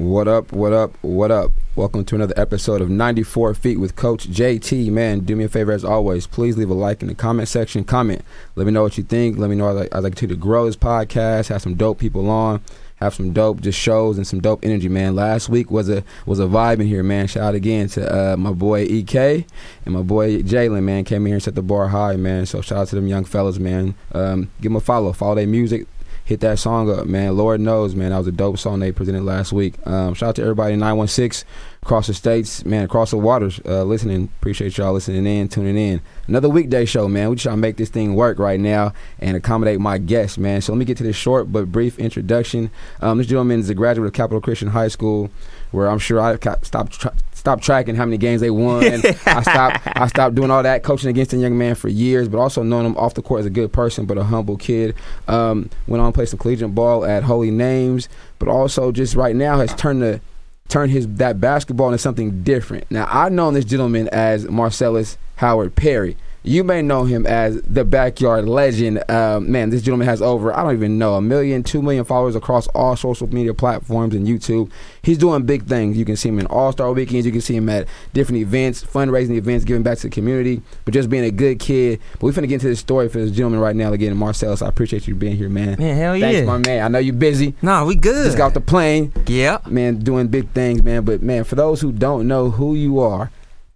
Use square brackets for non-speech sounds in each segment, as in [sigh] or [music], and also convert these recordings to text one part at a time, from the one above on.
What up, what up, what up? Welcome to another episode of 94 Feet with Coach JT. Man, do me a favor as always. Please leave a like in the comment section. Comment. Let me know what you think. Let me know I'd like, I'd like to grow this podcast, have some dope people on, have some dope just shows and some dope energy, man. Last week was a was a vibe in here, man. Shout out again to uh, my boy EK and my boy Jalen, man. Came in here and set the bar high, man. So shout out to them young fellas, man. Um, give them a follow. Follow their music hit that song up, man. Lord knows, man, that was a dope song they presented last week. Um, shout out to everybody in 916 across the states, man, across the waters, uh, listening. Appreciate y'all listening in, tuning in. Another weekday show, man. We trying to make this thing work right now and accommodate my guests, man. So let me get to this short but brief introduction. Um, this gentleman is a graduate of Capital Christian High School, where I'm sure I stopped. Tra- stopped tracking how many games they won. [laughs] I stopped I stopped doing all that coaching against a young man for years, but also knowing him off the court as a good person, but a humble kid. Um, went on to play some collegiate ball at Holy Names, but also just right now has turned the turn his that basketball into something different. Now I've known this gentleman as Marcelas Howard Perry. You may know him as the backyard legend. Uh, man, this gentleman has over, I don't even know, a million, two million followers across all social media platforms and YouTube. He's doing big things. You can see him in All Star weekends. You can see him at different events, fundraising events, giving back to the community, but just being a good kid. But we're going to get into this story for this gentleman right now. Again, Marcelas, I appreciate you being here, man. Man, hell Thanks, yeah. my man. I know you're busy. Nah, we good. Just got off the plane. Yeah. Man, doing big things, man. But, man, for those who don't know who you are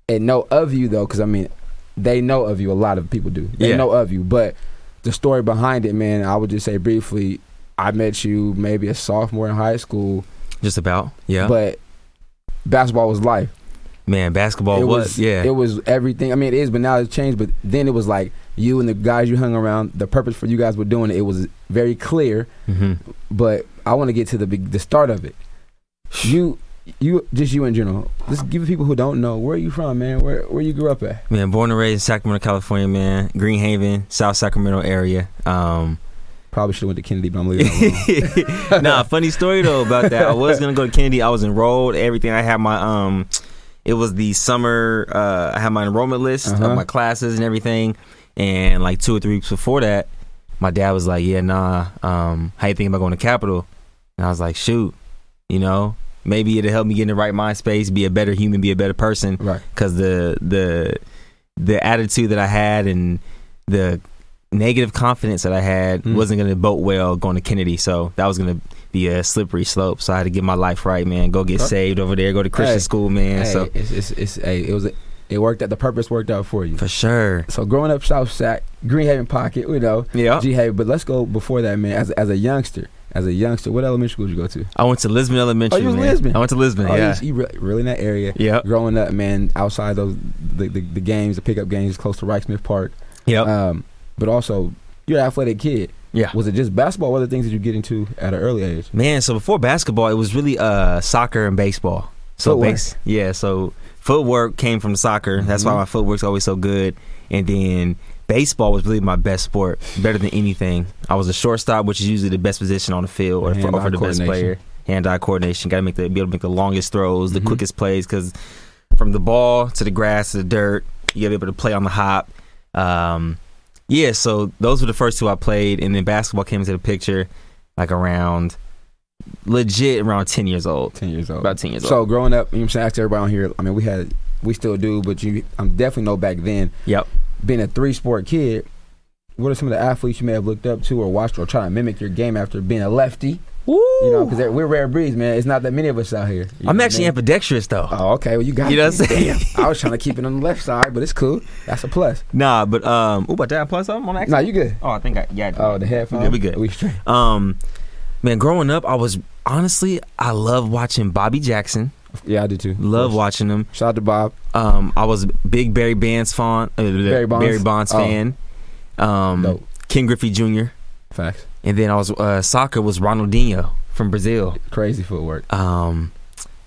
and know of you, though, because, I mean, they know of you. A lot of people do. They Yeah. know of you, but the story behind it, man. I would just say briefly. I met you maybe a sophomore in high school, Just about. Yeah. but basketball was life. Man, basketball it was, yeah. it was everything. I mean, it is, but now it's changed. But then it was like you and the guys you hung around. The purpose for you guys were doing it. It was very clear. hmm But I want to get to the big, the start of it. You, you, just you in general. Just give people who don't know where are you from, man. Where where you grew up at? Man, born and raised in Sacramento, California, man. Green Haven, South Sacramento area. Um, Probably should have went to Kennedy, but I'm leaving. [laughs] nah, funny story though about that. I [laughs] was gonna go to Kennedy. I was enrolled. Everything. I had my um, it was the summer. Uh, I had my enrollment list Uh-huh. of my classes and everything. And like two or three weeks before that, my dad was like, "Yeah, nah. Um, how you think about going to Capital?" And I was like, "Shoot, you know, maybe it'll help me get in the right mind space, be a better human, be a better person." right. because the the the attitude that I had and the negative confidence that I had Mm. wasn't going to boat well going to Kennedy. So that was going to be a slippery slope. So I had to get my life right, man. Go get saved over there. Go to Christian Hey. school, man. Hey, so it's, it's, it's, hey, it was, it worked out. The purpose worked out for you. for sure, So growing up South Sac, Greenhaven Pocket, you know, yeah. G Haven. But let's go before that, man. As as a youngster, as a youngster, what elementary school did you go to? I went to Lisbon Elementary. Oh, you was man. Lisbon? I went to Lisbon. Oh, yeah. you, you really, really in that area. Yeah. Growing up, man, outside those the, the, the games, the pickup games, close to Reichmuth Park. Yep. Um, but also, you're an athletic kid. yeah. Was it just basketball? What other things did you get into at an early age? Man, so before basketball, it was really uh soccer and baseball. So base, yeah. So footwork came from soccer. That's why Mhm. my footwork's always so good. And then baseball was really my best sport, better than anything. I was a shortstop, which is usually the best position on the field, or for, for the best player. Hand-eye coordination. Got to make the be able to make the longest throws, the Mhm. quickest plays, because from the ball to the grass to the dirt, you got to be able to play on the hop. Um, yeah, so those were the first two I played, and then basketball came into the picture like around legit around 10 years old. Ten years old. About 10 years so old. So growing up, you know what I'm saying, ask everybody on here. I mean, we had, we still do, but you, I'm definitely know back then. Yep. Being a three sport kid, what are some of the athletes you may have looked up to or watched or trying to mimic your game after being a lefty? Woo! You know, because we're rare breeds, man. It's not that many of us out here. I'm actually I mean? ambidextrous though. Oh, okay. Well, you got You know what I'm saying? [laughs] I was trying to keep it on the left side, but it's cool. That's a plus. Nah, but um, ooh, about that plus something on that. Nah, you good. Oh, I think I yeah. I. Oh, the headphones. good. We good. We straight. Um, man, growing up, I was honestly I love watching Bobby Jackson. Yeah, I do too. Love watching them. Shout out to Bob. Um, I was a big Barry Bonds fan. Uh, Barry Bonds? Barry Bonds Oh. fan. Um, Dope. Ken Griffey Jr. Facts. And then I was uh, soccer was Ronaldinho from Brazil. Crazy footwork. Um,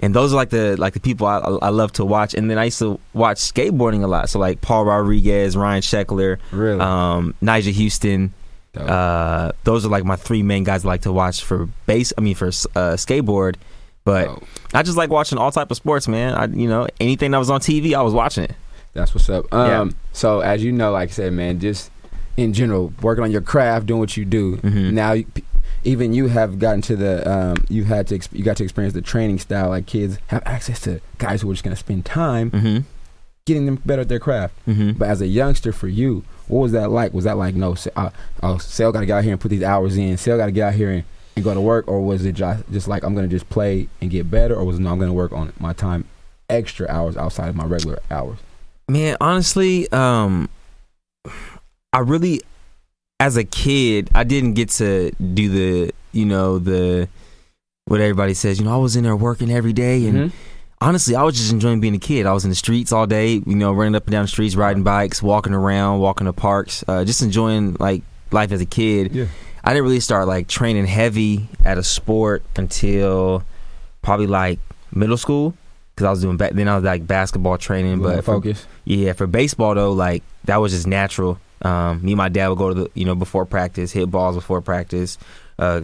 and those are like the like the people I, I love to watch. And then I used to watch skateboarding a lot. So like Paul Rodriguez, Ryan Sheckler, Really. um, Nyjah Huston. Uh, those are like my three main guys I like to watch for base. I mean for uh, skateboard. But Dope. I just like watching all type of sports, man. I you know anything that was on TV, I was watching it. That's what's up. Um, Yeah. So as you know, like I said, man, just in general, working on your craft, doing what you do. Mhm. Now, even you have gotten to the um, you had to you got to experience the training style. Like kids have access to guys who are just going to spend time Mm-hmm. getting them better at their craft. Mm-hmm. But as a youngster, for you, what was that like? Was that like no, uh, oh, Sale got to get out here and put these hours in. Sale got to get out here and, and go to work, or was it just just like I'm going to just play and get better, or was it no, I'm going to work on my time, extra hours outside of my regular hours? Man, honestly, um, I really, as a kid, I didn't get to do the, you know, the what everybody says. You know, I was in there working every day, and Mhm. honestly, I was just enjoying being a kid. I was in the streets all day, you know, running up and down the streets, riding bikes, walking around, walking to parks, uh, just enjoying like life as a kid. Yeah. I didn't really start like training heavy at a sport until probably like middle school because I was doing back then I was like basketball training, But for, focus. yeah, for baseball though, like that was just natural. Um, me and my dad would go to the you know before practice, hit balls before practice, uh,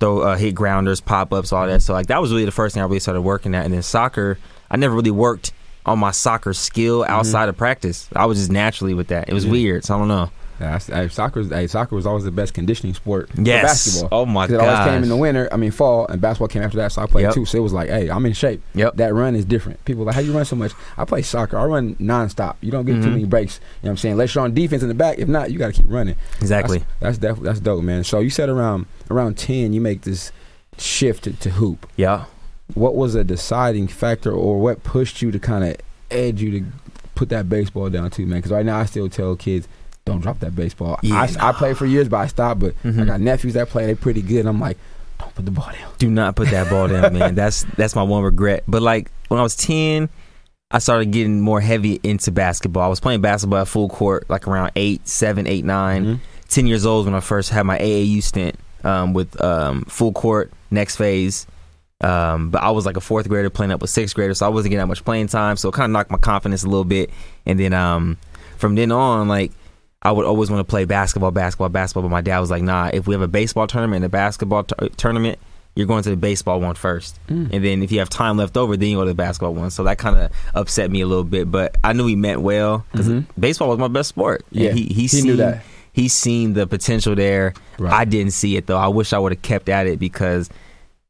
throw uh, hit grounders, pop ups, all that. So like that was really the first thing I really started working at. And then soccer, I never really worked on my soccer skill outside of practice. I was just naturally with that. It was Yeah. weird. So I don't know. Yeah, that's- hey, soccer, hey, soccer was always the best conditioning sport. for Yes. basketball. Oh my god. it always came in the winter. I mean, fall and basketball came after that, so I played Yep. too. So it was like, hey, I'm in shape. Yep. That run is different. People like, how you run so much? I play soccer. I run nonstop. You don't get too Mhm. many breaks. You know what I'm saying? Unless you're on defense in the back. If not, you got to keep running. Exactly. That's, that's definitely that's dope, man. So you said around around ten, you make this shift to, to hoop. Yeah. What was a deciding factor, or what pushed you to kind of edge you to put that baseball down too, man? Because right now I still tell kids. Don't drop that baseball. Yeah, I, I played for years, but I stopped. But I Mhm. got nephews that play. They pretty good. I'm like, don't put the ball down. Do not put that ball down, man. That's that's my one regret. But like when I was ten, I started getting more heavy into basketball. I was playing basketball at full court, like around eight, seven, eight, nine. Mhm. 10 years old when I first had my AAU stint um, with um, full court next phase. Um, but I was like a fourth grader playing up with sixth graders, so I wasn't getting that much playing time. So it kind of knocked my confidence a little bit. And then um, from then on, like I would always want to play basketball, basketball, basketball. But my dad was like, "Nah, if we have a baseball tournament and a basketball t- tournament, you're going to the baseball one first. Mm. and then if you have time left over, then you go to the basketball one." So that kind of upset me a little bit. But I knew he meant well because Mhm. baseball was my best sport. And Yeah, he he, he seen, knew that. He's seen the potential there. Right. I didn't see it though. I wish I would have kept at it because,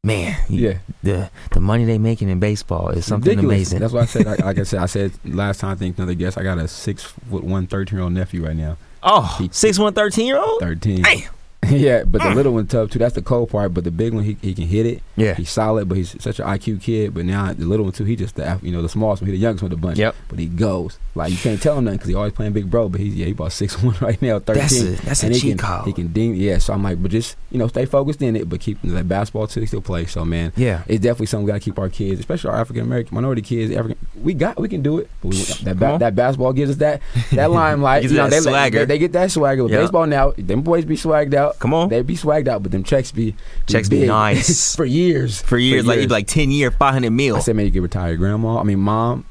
man, Yeah. the the money they making in baseball is something Ridiculous. amazing. That's why I said, like, like I said, I said [laughs] last time. I think another guest. I got a six foot one, 13 year old nephew right now. oh, He- six one thirteen year old. Thirteen. Damn. [laughs] yeah, but the mm. little one tough too. That's the cold part. But the big one, he he can hit it. Yeah. He's solid, but he's such an IQ kid. But now the little one too, he just the you know the smallest one. He the youngest one of the bunch. Yep. But he goes like you can't tell him nothing because he always playing big bro. But he's yeah he about six [laughs] one right now, thirteen. That's a that's and he cheat can, code. He can ding. Yeah. So I'm like, but just you know stay focused in it, but keep that basketball too. He still play. So man, yeah. it's definitely something we got to keep our kids, especially our African American minority kids. African, we got, we can do it. We, that ba- that basketball gives us that that [laughs] limelight. You know, that they, swagger. They, they get that swagger. With Yeah. baseball now, them boys be swagged out. Come on. They be swagged out, but them checks be, Checks be big. nice. [laughs] for years. For years, like you'd be like ten year, five hundred mil. I said, man, you can retire your grandma. I mean, mom,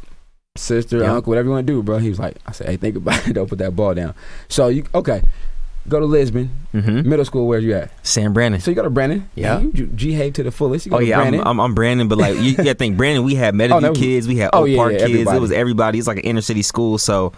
sister, Yeah. uncle, whatever you want to do, bro. He was like, I said, hey, think about it. [laughs] Don't put that ball down. So you okay? Go to Lisbon mm-hmm. middle school. Where you at? Sam Brannan. So you go to Brannan. Yeah. You G Have to the fullest. You go Oh to yeah, I'm, Brannan. I'm, I'm Brannan, but like you, you gotta think Brannan. We had [laughs] Meadowview Oh, no. kids, we had Oh, Oak yeah, Park yeah, kids. everybody. It was everybody. It's like an inner city school, so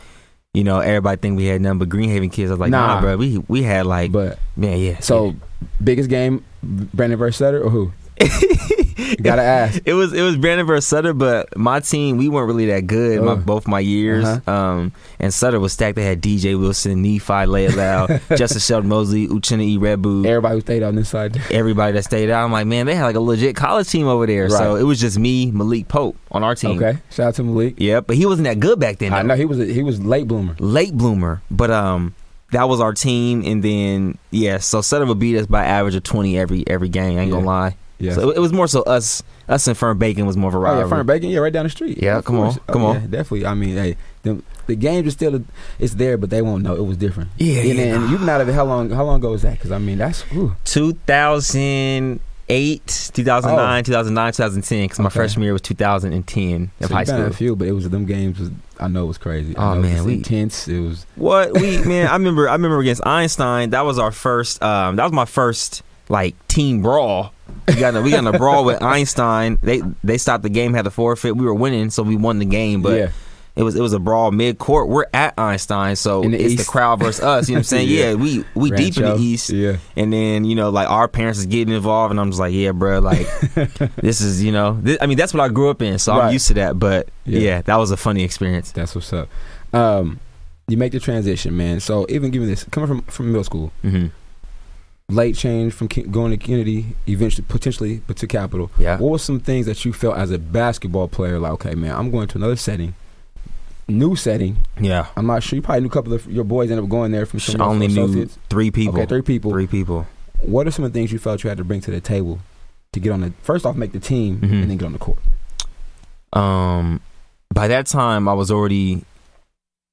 you know everybody think we had nothing but Greenhaven kids. I was like, nah, Nah. bro, we we had like, but man, yeah. So, biggest game, Brannan versus Sutter or who? [laughs] [laughs] Gotta ask. It was it was Brannan versus Sutter, but my team we weren't really that good. My, both my years, Uh-huh. um, and Sutter was stacked. They had DJ Wilson, Nephi, Leia Lau, [laughs] Justice Sheldon Mosley, Uchenna E. Rebu, Everybody who stayed on this side. everybody that stayed out. I'm like, man, they had like a legit college team over there. So it was just me, Malik Pope on our team. Okay, shout out to Malik. Yeah, but he wasn't that good back then. I know he was a, he was late bloomer. late bloomer, but um, that was our team, and then yeah, so Sutter would beat us by average of twenty every every game. I ain't gonna lie. Yeah. So it, was more so us us and Fern Bacon was more of a oh yeah, Fern Bacon. Yeah, right down the street. Yeah, Of come on, course. Oh, come on. yeah, definitely. I mean, hey, them, the game is still it's there, but they won't know it was different. Yeah, and, yeah. and you've been out of it. How long? How long ago was that? Because I mean, that's whew. 2008, 2009, 2009, 2010. Because my Oh. Freshman year was 2010 of so high you've been school. a few, but it was them games. Was, I know it was crazy. Oh, know it man, was we- intense. It was What we [laughs] man, I remember I remember against Einstein. That was our first. Um, that was my first like team brawl. We got in a, we got in a brawl with Einstein. They they stopped the game, had to forfeit. We were winning, so we won the game. But yeah. It was it was a brawl mid court. We're at Einstein, so the it's East. the crowd versus us. You know what I'm saying? [laughs] Yeah. yeah. we we deep in the East. Yeah. And then you know, like our parents is getting involved, and I'm just like, yeah, bro, like [laughs] this is you know, thi- I mean, that's what I grew up in, so Right. I'm used to that. But Yeah. yeah. that was a funny experience. That's what's up. Um, you make the transition, man. So even give me this coming from from middle school, hmm late change from Ke- going to Kennedy, eventually potentially, but to Capital. Yeah. What were some things that you felt as a basketball player like? Okay, man, I'm going to another setting, new setting. Yeah. I'm not sure. You probably knew a couple of your boys ended up going there from I some only knew three people. Okay, three people. Three people. What are some of the things you felt you had to bring to the table to get on the first off make the team Mhm. and then get on the court? um by that time I was already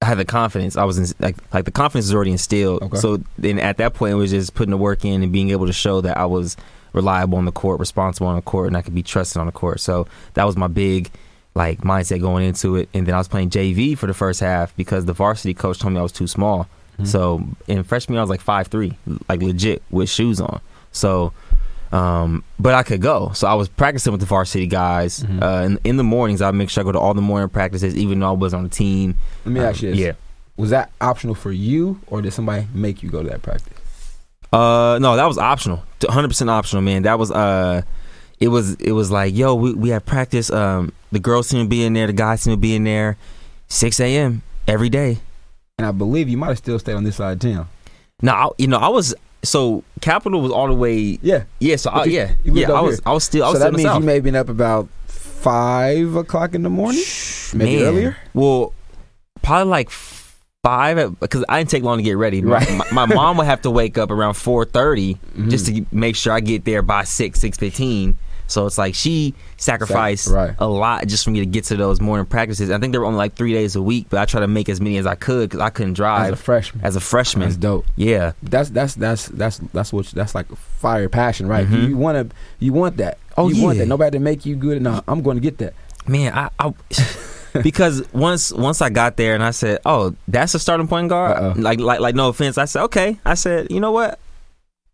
I had the confidence. I was in, like like the confidence is already instilled. Okay. So then at that point it was just putting the work in and being able to show that I was reliable on the court, responsible on the court, and I could be trusted on the court. So that was my big like mindset going into it. And then I was playing JV for the first half because the varsity coach told me I was too small. Mhm. So in freshman year I was like five three, like legit with shoes on. So um, but I could go. So I was practicing with the varsity guys. Mhm. Uh, in, in the mornings, I'd make sure I go to all the morning practices, even though I was on the team. Let me Um, ask you this. Yeah. Was that optional for you, or did somebody make you go to that practice? Uh, no, that was optional. 100 percent optional, man. That was uh, it was it was like, yo, we we have practice. Um, the girls seem to be in there, the guys seem to be in there, 6 a.m. every day. And I believe you might have still stayed on this side of town. Now, I, you know, I was so Capital was all the way. Yeah. Yeah, so I, you- yeah, you yeah. I was here. I was still I so was that still the means you may have been up about five o'clock in the morning, maybe Man. earlier. Well, probably like five because I didn't take long to get ready. My, Right. my, my mom would have to wake up around four [laughs] Mhm. just to make sure I get there by six six fifteen. So it's like she sacrificed Sac- right. a lot just for me to get to those morning practices. I think they were only like three days a week, but I try to make as many as I could because I couldn't as drive a freshman. as a freshman. That's dope. yeah, That's that's that's that's that's what that's like fire passion, right? Mhm. You want to you want that. Oh, you want yeah. that. Nobody to make you good. No, I'm going to get that. man, I, I [laughs] because once once I got there and I said, "Oh, that's a starting point guard." Uh-uh. Like like like no offense, I said, "Okay." I said, "You know what?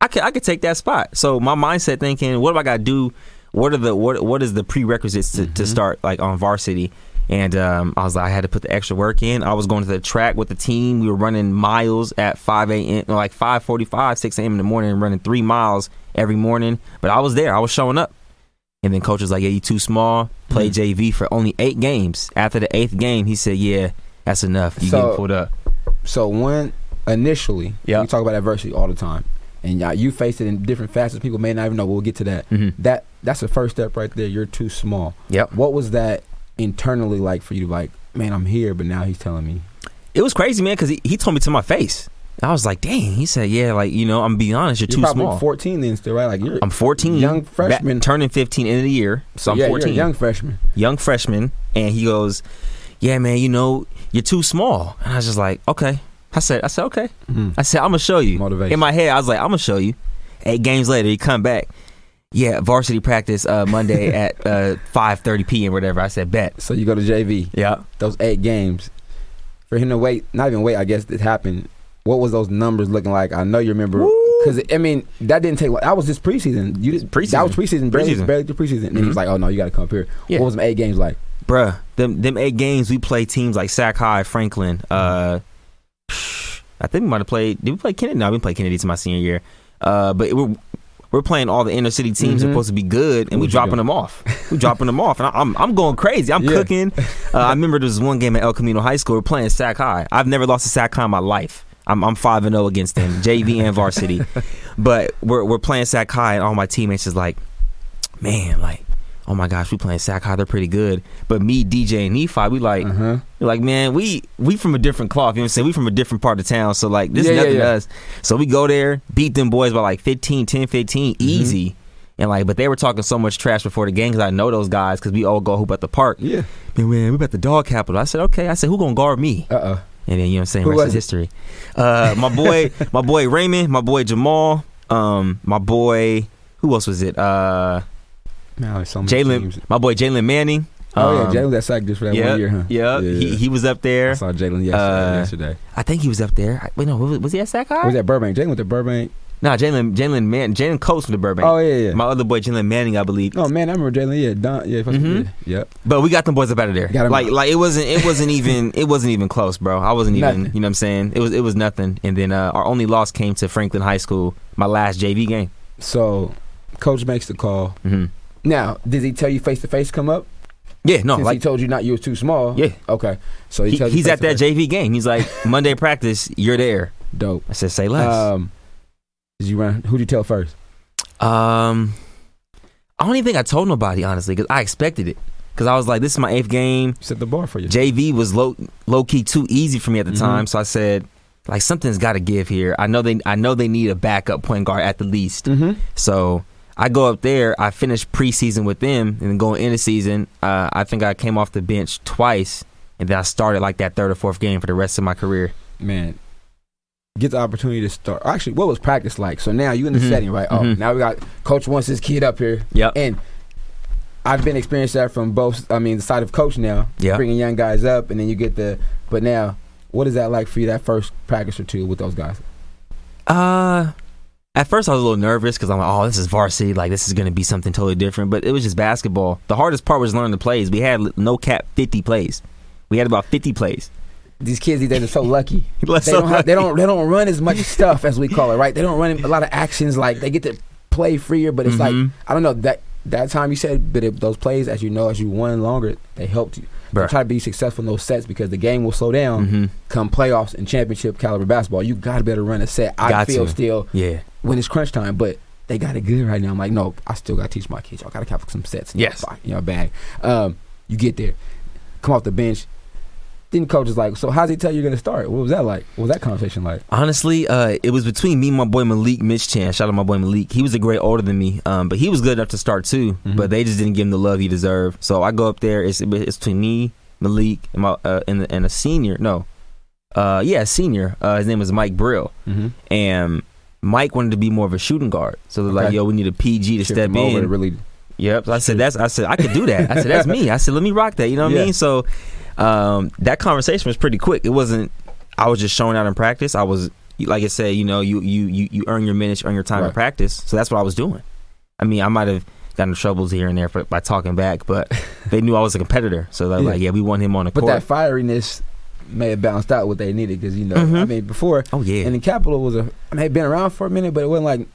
I could I could take that spot." So my mindset thinking, "What do I got to do? What are the what what is the prerequisites to, to Mhm. start like on varsity?" And um, I was like, I had to put the extra work in. I was going to the track with the team. We were running miles at 5 a.m., like 5:45, 6 a.m. in the morning, running three miles every morning. But I was there. I was showing up. And then coach was like, "Yeah, you too small. Play Mhm. JV for only eight games." After the eighth game, he said, "Yeah, that's enough. You So- getting pulled up." So when initially, Yeah. we talk about adversity all the time, and uh, you face it in different facets. People may not even know. But we'll get to that. Mhm. That that's the first step right there. You're too small. Yep. What was that internally like for you to like, man, I'm here, but now he's telling me. It was crazy, man, because he, he told me to my face. I was like, "Dang." He said, "Yeah, like you know, I'm being honest. You're, You're too probably small." 14 then still, right? Like you're I'm 14, Young freshman. turning 15 end of the year, so I'm yeah, 14. You're a young freshman. young freshman, and he goes, "Yeah, man, you know, you're too small." And I was just like, "Okay." I said, "I said okay." Mm-hmm. I said, "I'm gonna show you." Motivation. In my head, I was like, "I'm gonna show you." Eight games later, he come back. Yeah, varsity practice uh, Monday [laughs] at uh, 5:30 p.m. Or whatever. I said, "Bet." So you go to JV. Yeah. Those eight games. For him to wait, not even wait. I guess it happened. What was those numbers looking like? I know you remember because I mean that didn't take. That was just preseason. You just, Preseason. That was preseason. Barely, Preseason. barely through preseason. And he was Mhm. like, "Oh no, you got to come up here." Yeah. What was them eight games like? Bruh, them them eight games we played teams like Sac High, Franklin. Uh, I think we might have played. Did we play Kennedy? No, we didn't play Kennedy to my senior year. Uh, but we're we're playing all the inner city teams that Mhm. are supposed to be good, and we What you dropping them off. We're dropping them off, and I, I'm I'm going crazy. I'm Yeah. cooking. [laughs] Uh, I remember there was one game at El Camino High School. We're playing Sac High. I've never lost to Sac High in my life. I'm I'm five and zero against them, JV and varsity. [laughs] But we're we're playing Sac High, and all my teammates is like, man, like, oh my gosh, we playing Sac High. They're pretty good. But me, DJ, and Nephi, we like. Uh-huh. Like, man, we we from a different cloth. You know what I'm saying? We from a different part of town. So like this Yeah, is nothing yeah. to us. So we go there, beat them boys by like 15, 10, 15, Mm-hmm. easy. And like, but they were talking so much trash before the game because I know those guys because we all go hoop at the park. Yeah. Man, man, we about the dog capital. I said, okay. I said, who gonna guard me? Uh uh And then you know what I'm saying, Who rest is history. Uh, my boy, [laughs] my boy Raymond, my boy Jamal, um, my boy, who else was it? Uh, So Jalen, my boy Jalen Manning. Oh Um, yeah, Jalen that sack just for that yeah, one year, huh? yeah, He, he was up there. I saw Jalen yesterday. Uh, yesterday. I think he was up there. I- Wait, no, was, was he at sack High? Was that Burbank? Jalen went to Burbank. Nah, Jalen Jalen Man Jalen Coates from the Burbank. Oh yeah, yeah. My other boy Jalen Manning, I believe. oh man, I remember Jalen. Yeah, Don. Yeah, Mhm. yeah. Yep. But we got them boys up out of there. Got Like out. like it wasn't it wasn't even [laughs] it wasn't even close, bro. I wasn't even Nothing. you know what I'm saying. It was it was nothing. And then uh, our only loss came to Franklin High School, my last JV game. So, coach makes the call. hmm Now, did he tell you face to face come up? Yeah, no, Since he told you not you was too small. Yeah. Okay. So he, he, tells you he's at that. JV game. He's like [laughs] Monday practice, you're there. Dope. I said say less. Um, did you run? Who'd you tell first? Um, I don't even think I told nobody honestly because I expected it. Because I was like, this is my eighth game. Set the bar for you. JV was low low key too easy for me at the Mhm. time, so I said, like something's got to give here. I know they I know they need a backup point guard at the least. mm-hmm. So I go up there. I finished preseason with them, and then going into season, uh, I think I came off the bench twice, and then I started like that third or fourth game for the rest of my career. Man, get the opportunity to start. Actually, what was practice like? So now you in the Mhm. setting, right? Oh, Mhm. now we got coach wants his kid up here, Yep. and I've been experienced that from both. I mean, the side of coach now, Yeah. bringing young guys up, and then you get the. But now, what is that like for you? That first practice or two with those guys? Uh, at first I was a little nervous because I'm like, oh, this is varsity. Like this is gonna be something totally different. But it was just basketball. The hardest part was learning the plays. We had no cap 50 plays. We had about 50 plays. These kids these days are so lucky. [laughs] They so don't, have, they don't. They don't run as much stuff as we call it, right? They don't run a lot of actions. Like they get to play freer, but it's like Mhm. I don't know that that time you said, but if those plays, as you know, as you won longer, they helped you. Bruh. try to be successful in those sets because the game will slow down Mhm. come playoffs and championship caliber basketball. You got to be able to run a set. I Got feel to. still Yeah. when it's crunch time, but they got it good right now. I'm like, no, I still got to teach my kids. Y'all got to cap some sets. Yes. in your bag. Um, you get there, come off the bench. Then coach is like, so how's he tell you you're gonna start? What was that like? What was that conversation like? Honestly, uh, it was between me and my boy Malik Mischan. Shout out my boy Malik. He was a grade older than me, um, but he was good enough to start too. Mhm. But they just didn't give him the love he deserved. So I go up there. It's it's between me, Malik, and my uh, and, and a senior. No, uh, yeah, a senior. Uh, his name was Mike Brill, Mm-hmm. and Mike wanted to be more of a shooting guard. So they're like, "Yo, we need a PG to step over to in." really Yep. So I said that's I said I could do that. I said that's [laughs] me. I said let me rock that. You know what Yeah. I mean? So um, that conversation was pretty quick. It wasn't. I was just showing out in practice. I was like I said, you know, you you you, you earn your minutes, earn your time in practice. So that's what I was doing. I mean, I might have gotten in troubles here and there for, by talking back, but [laughs] they knew I was a competitor. So they're Yeah. like, yeah, we want him on the But court. that fieriness may have balanced out what they needed because you know, Mhm. I mean, before oh yeah. and the Capital was a, I mean, had been around for a minute, but it wasn't like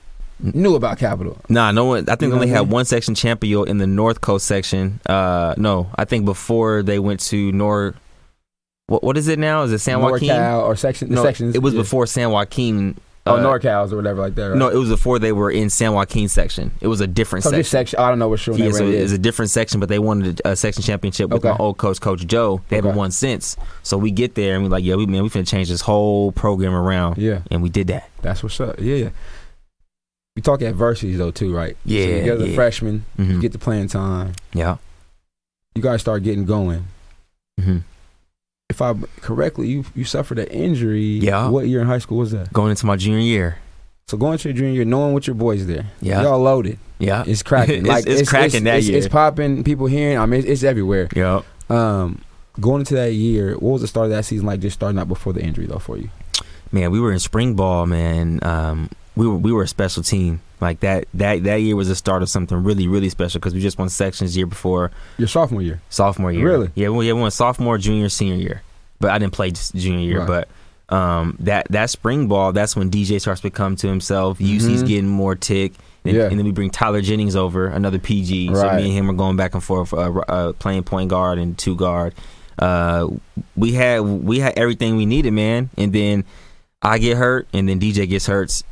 knew about Capital. Nah, no one. I think You they only had one section champion in the North Coast section. Uh, no, I think before they went to Nor. What what is it now? Is it San Joaquin? NorCal or section, the no, sections. it was yeah. before San Joaquin. oh uh, NorCal's or whatever like that. Right? No, it was before they were in San Joaquin section. It was a different so section. this section. I don't know what show yeah, so it was a different section, but they wanted a section championship with Okay. my old coach, Coach Joe. They haven't won since. So we get there and we're like, yeah, we man, we finna change this whole program around, Yeah, and we did that. that's what's up. Yeah, yeah, yeah. We talk adversities though too, right? Yeah, So you get as a freshman, you Mhm. get the playing time. Yeah. You guys start getting going. hmm If I correctly, you you suffered an injury. Yeah. What year in high school was that? Going into my junior year. So going to your junior year, knowing what your boys there. Yeah. Y'all loaded. Yeah. It's cracking. [laughs] It's- like it's cracking that it's, year. It's popping. People hearing. I mean, it's, it's everywhere. Yeah. Um, going into that year, what was the start of that season like? Just starting out before the injury though for you. Man, we were in spring ball, man. Um, we were we were a special team. Like that that that year was the start of something really really special because we just won sections year before Your sophomore year. sophomore year. Really? Yeah, we, yeah, we went sophomore, junior, senior year. But I didn't play junior year. Right. But um, that that spring ball, that's when DJ starts to come to himself. UC's Mhm. getting more tick. And, Yeah. and then we bring Tyler Jennings over, another PG. So me and him are going back and forth, uh, uh, playing point guard and two guard. Uh, we had we had everything we needed, man. And then I get hurt, and then DJ gets hurt.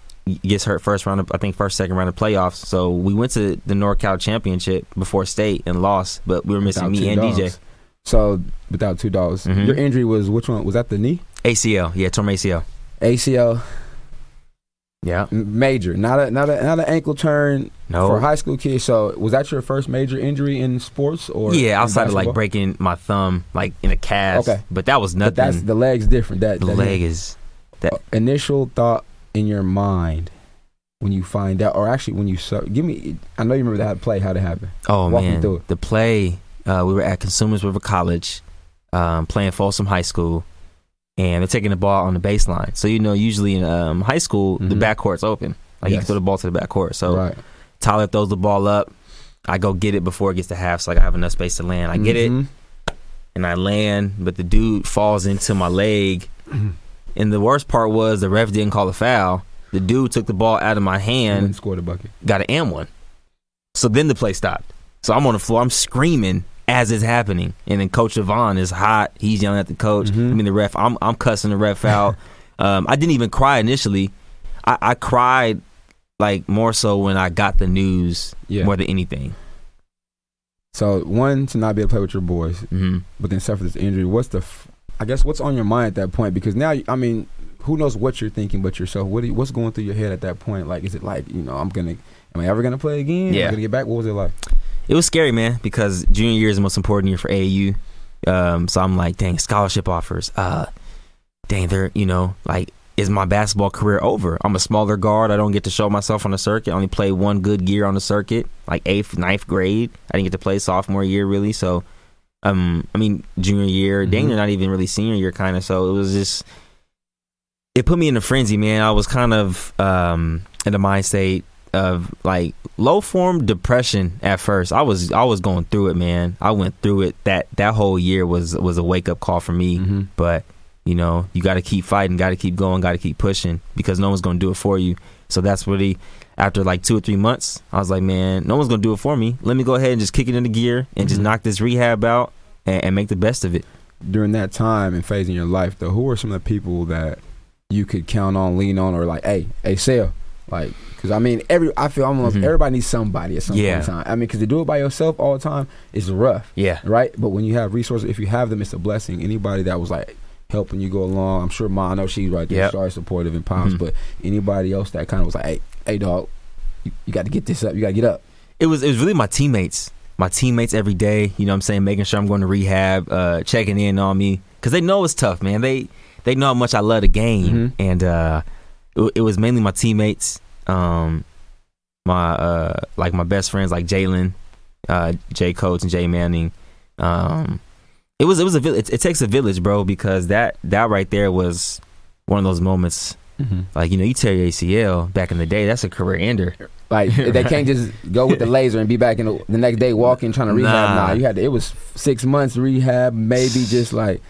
Gets hurt first round of I think first second round of playoffs. So we went to the NorCal championship before state and lost, but we were missing Without me and DJ. So without two dollars, Mhm. your injury was which one? Was that the knee? ACL, yeah, torn ACL. ACL Yeah, major, not a not a not an ankle turn no, for a high school kid. So was that your first major injury in sports or yeah, outside of like breaking my thumb, like in a cast. Okay. but that was But nothing. that's the leg's different. That the that leg is Uh, initial thought in your mind when you find out, or actually when you saw, give me. I know you remember to play, how to happen. oh Walk man, through it. the play. Uh, we were at Cosumnes River College, um, playing Folsom High School, and they're taking the ball on the baseline. So you know, usually in um, high school, the Mhm. backcourt's open. Like you can throw the ball to the back court. So right. Tyler throws the ball up. I go get it before it gets to half, so like I have enough space to land. I get it Mhm. and I land, but the dude falls into my leg. [clears throat] and the worst part was the ref didn't call a foul. The dude took the ball out of my hand, and scored a bucket. got an and one. So then the play stopped. So I'm on the floor, I'm screaming as it's happening. And then Coach Yvonne is hot. He's yelling at the coach. Mhm. I mean the ref. I'm I'm cussing the ref out. [laughs] um, I didn't even cry initially. I, I cried like more so when I got the news Yeah. more than anything. So one to not be able to play with your boys, hmm but then suffer this injury. What's the, f- I guess, what's on your mind at that point? Because now, I mean, who knows what you're thinking but yourself? What you, what's going through your head at that point? Like, is it like you know, I'm gonna, am I ever gonna play again? Am I Yeah. gonna get back. What was it like? It was scary, man, because junior year is the most important year for AAU. Um, so I'm like, dang, scholarship offers. Uh, dang, they're you know like, is my basketball career over? I'm a smaller guard. I don't get to show myself on the circuit. I only play one good year on the circuit, like eighth, ninth grade. I didn't get to play sophomore year really. So, um, I mean, junior year, dang, Mhm. they're not even really senior year, kind of. So it was just, it put me in a frenzy, man. I was kind of um in a mind state of like low form depression at first. I was I was going through it, man. I went through it. That that whole year was was a wake up call for me. Mm-hmm. But you know, you got to keep fighting, got to keep going, got to keep pushing because no one's going to do it for you. So that's really after like two or three months, I was like, man, no one's to do it for me. Let me go ahead and just kick it into gear and just Mhm. knock this rehab out and, and make the best of it. During that time and phase in your life, though, who are some of the people that you could count on, lean on, or like, hey, hey, Sale, like, because I mean, every I feel almost Mhm. everybody needs somebody at some Yeah. point in time. I mean, because to do it by yourself all the time is rough. Yeah. right? But when you have resources, if you have them, it's a blessing. Anybody that was like helping you go along, I'm sure Ma, I know she's right there, Yep. sorry, supportive and pops. Mhm. But anybody else that kind of was like, hey, hey, dog, you, you got to get this up, you got to get up. it was it was really my teammates my teammates every day you know what i'm saying making sure i'm going to rehab uh checking in on me because they know it's tough man they they know how much i love the game Mhm. and uh it, it was mainly my teammates um my uh like my best friends like jalen uh jay coates and jay manning um it was it was a it, it takes a village bro because that that right there was one of those moments Mm-hmm. like you know you tear your acl back in the day that's a career ender [laughs] Like they can't just go with the laser and be back in the, the next day walking trying to rehab. Nah. Nah, you had to. It was six months rehab, maybe just like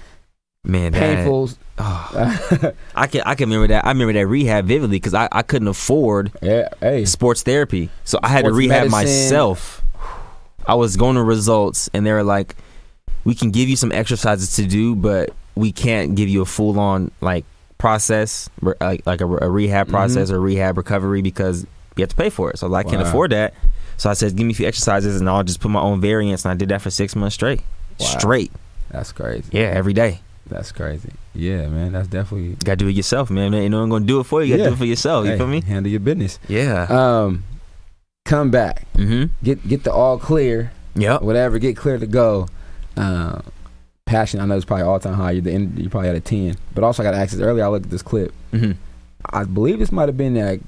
man that- painful. Oh, [sighs] I can I can remember that. I remember that rehab vividly because I, I couldn't afford yeah, hey, sports therapy, so I had to rehab medicine. myself. I was going to results, and they were like, "We can give you some exercises to do, but we can't give you a full on like process, like like a, a rehab Mhm. process or rehab recovery because you have to pay for it. So I can't afford that. So I said, give me a few exercises, and I'll just put my own variants, and I did that for six months straight, Wow. straight, that's crazy. yeah, every day. That's crazy. Yeah, man, that's definitely. You gotta do it yourself, man. You know, I'm gonna do it for you. You gotta Yeah. do it for yourself. You hey, feel me? Handle your business. Yeah. Um, come back. mm-hmm. Get get the all clear. Yep. whatever, get clear to go. Um, passion, I know it's probably all time high. You're the end, you probably had a ten, but also I got this earlier. I looked at this clip. Mm-hmm. I believe this might have been at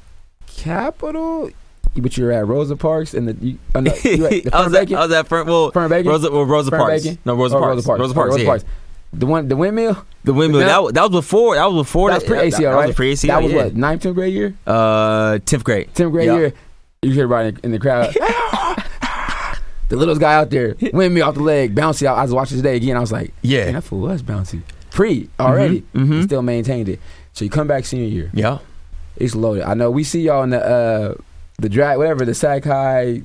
Capital, but you're at Rosa Parks and the you, oh, no, you at [laughs] the I was at. I was at Fern, well, Fern Bacon. Rosa, well, Rosa Fern Parks. Bacon? No, Rosa Oh, Parks. Rosa Parks. Rosa Parks. Rosa yeah. Parks. The one, the windmill. The windmill. That, was- that was before. That was before. That was pre ACL, that, right? was pre ACL. that was yeah. what ninth, tenth grade year, Uh, tenth grade. tenth grade Yeah. year. You hear everybody in the crowd. [laughs] the littlest guy out there, [laughs] windmill off the leg, bouncy out. I was watching today again. I was like, Yeah. Man, that fool was bouncy. Pre already. Mhm, He mhm. still maintained it. So you come back senior year. Yeah. It's loaded. I know we see y'all in the uh the drag whatever, the Sac High